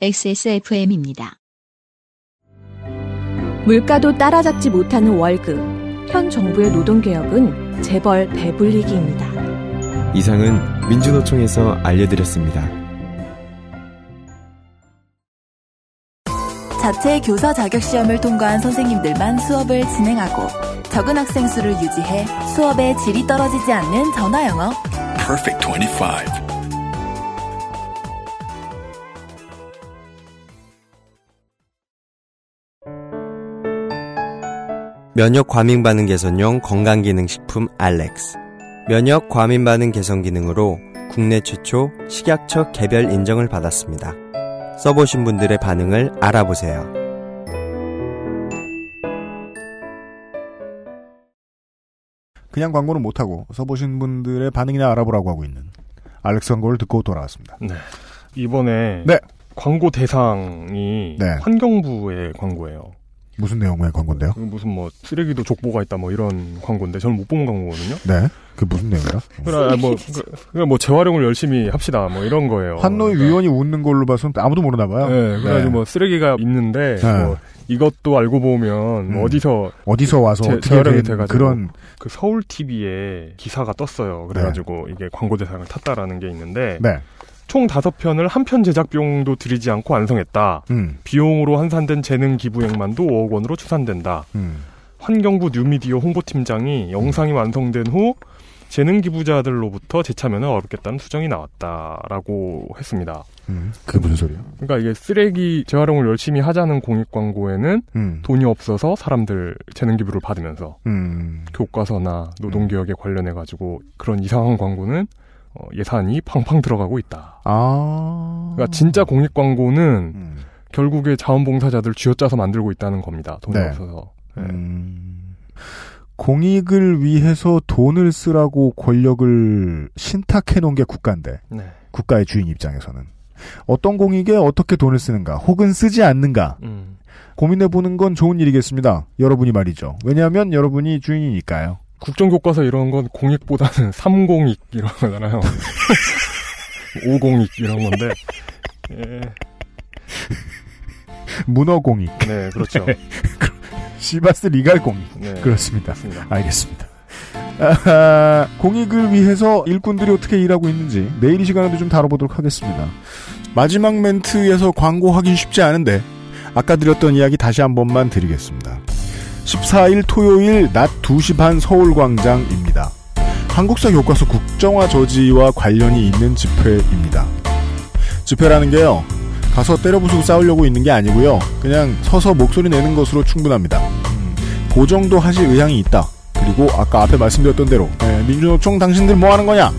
XSFM입니다. 물가도 따라잡지 못하는 월급. 현 정부의 노동개혁은 재벌 배불리기입니다. 이상은 민주노총에서 알려드렸습니다. 자체 교사 자격 시험을 통과한 선생님들만 수업을 진행하고 적은 학생 수를 유지해 수업의 질이 떨어지지 않는 전화 영어. Perfect 25. 면역 과민 반응 개선용 건강기능식품 알렉스. 면역 과민 반응 개선 기능으로 국내 최초 식약처 개별 인정을 받았습니다. 써보신 분들의 반응을 알아보세요. 그냥 광고는 못하고 써보신 분들의 반응이나 알아보라고 하고 있는 알렉스 광고를 듣고 돌아왔습니다. 네. 이번에 네. 광고 대상이 네. 환경부의 광고예요. 무슨 내용의 광고인데요? 그 무슨 뭐 쓰레기도 족보가 있다 뭐 이런 광고인데 저는 못 본 광고거든요. 네. 그 무슨 내용이라? 그래 뭐 그, 뭐 재활용을 열심히 합시다 뭐 이런 거예요. 환노위 위원이 웃는 걸로 봐서는 아무도 모르나 봐요. 네, 그래가지고 뭐 쓰레기가 있는데 네. 뭐 이것도 알고 보면 뭐 음. 어디서 어디서 와서 재- 어떻게 재활용이 돼가지고 그런- 그 서울 TV에 기사가 떴어요. 그래가지고 이게 광고 대상을 탔다라는 게 있는데 네. 총 다섯 편을 한 편 제작 비용도 들이지 않고 완성했다. 음. 비용으로 환산된 재능 기부액만도 5억 원으로 추산된다. 음. 환경부 뉴미디어 홍보팀장이 영상이 완성된 후 재능 기부자들로부터 재참여는 어렵겠다는 수정이 나왔다라고 했습니다. 음. 그게 무슨 소리예요? 그러니까 이게 쓰레기 재활용을 열심히 하자는 공익 광고에는 음. 돈이 없어서 사람들 재능 기부를 받으면서 음. 교과서나 노동 개혁에 관련해 가지고 그런 이상한 광고는 어, 예산이 팡팡 들어가고 있다. 아. 그러니까 진짜 공익 광고는 결국에 자원봉사자들 쥐어짜서 만들고 있다는 겁니다. 돈이 네. 없어서. 음. 공익을 위해서 돈을 쓰라고 권력을 신탁해 놓은 게 국가인데 네. 국가의 주인 입장에서는 어떤 공익에 어떻게 돈을 쓰는가 혹은 쓰지 않는가 음. 고민해 보는 건 좋은 일이겠습니다. 여러분이 말이죠. 왜냐하면 여러분이 주인이니까요. 국정교과서 이런 건 공익보다는 [LAUGHS] 삼공익 이런 거잖아요. [LAUGHS] 오공익 이런 건데. 예. 문어공익. 네, 그렇죠. [LAUGHS] 시바스 리갈공익. 네, 그렇습니다. 그렇습니다. 알겠습니다. 아하, 공익을 위해서 일꾼들이 어떻게 일하고 있는지 내일 이 시간에도 좀 다뤄보도록 하겠습니다. 마지막 멘트에서 광고하긴 쉽지 않은데 아까 드렸던 이야기 다시 한 번만 드리겠습니다. 14일 토요일 낮 2시 반 서울광장입니다. 한국사 교과서 국정화 저지와 관련이 있는 집회입니다. 집회라는 게요. 가서 때려부수고 싸우려고 있는 게 아니고요. 그냥 서서 목소리 내는 것으로 충분합니다. 그 정도 하실 의향이 있다. 그리고 아까 앞에 말씀드렸던 대로 예, 민주노총 당신들 뭐 하는 거냐?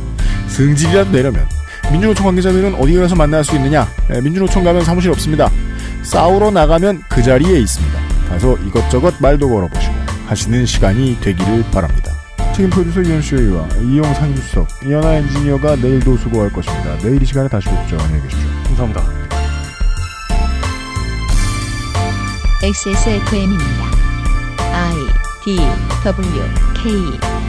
승질이라도 내려면 민주노총 관계자들은 어디 가서 만날 수 있느냐? 예, 민주노총 가면 사무실 없습니다. 싸우러 나가면 그 자리에 있습니다. 가서 이것저것 말도 걸어보시고 하시는 시간이 되기를 바랍니다. 책임 프로듀서 이현수와 이용 상주석, 이현아 엔지니어가 내일도 수고할 것입니다. 내일 이 시간에 다시 뵙죠. 안녕히 계십시오. 감사합니다. XSFM입니다. I D W K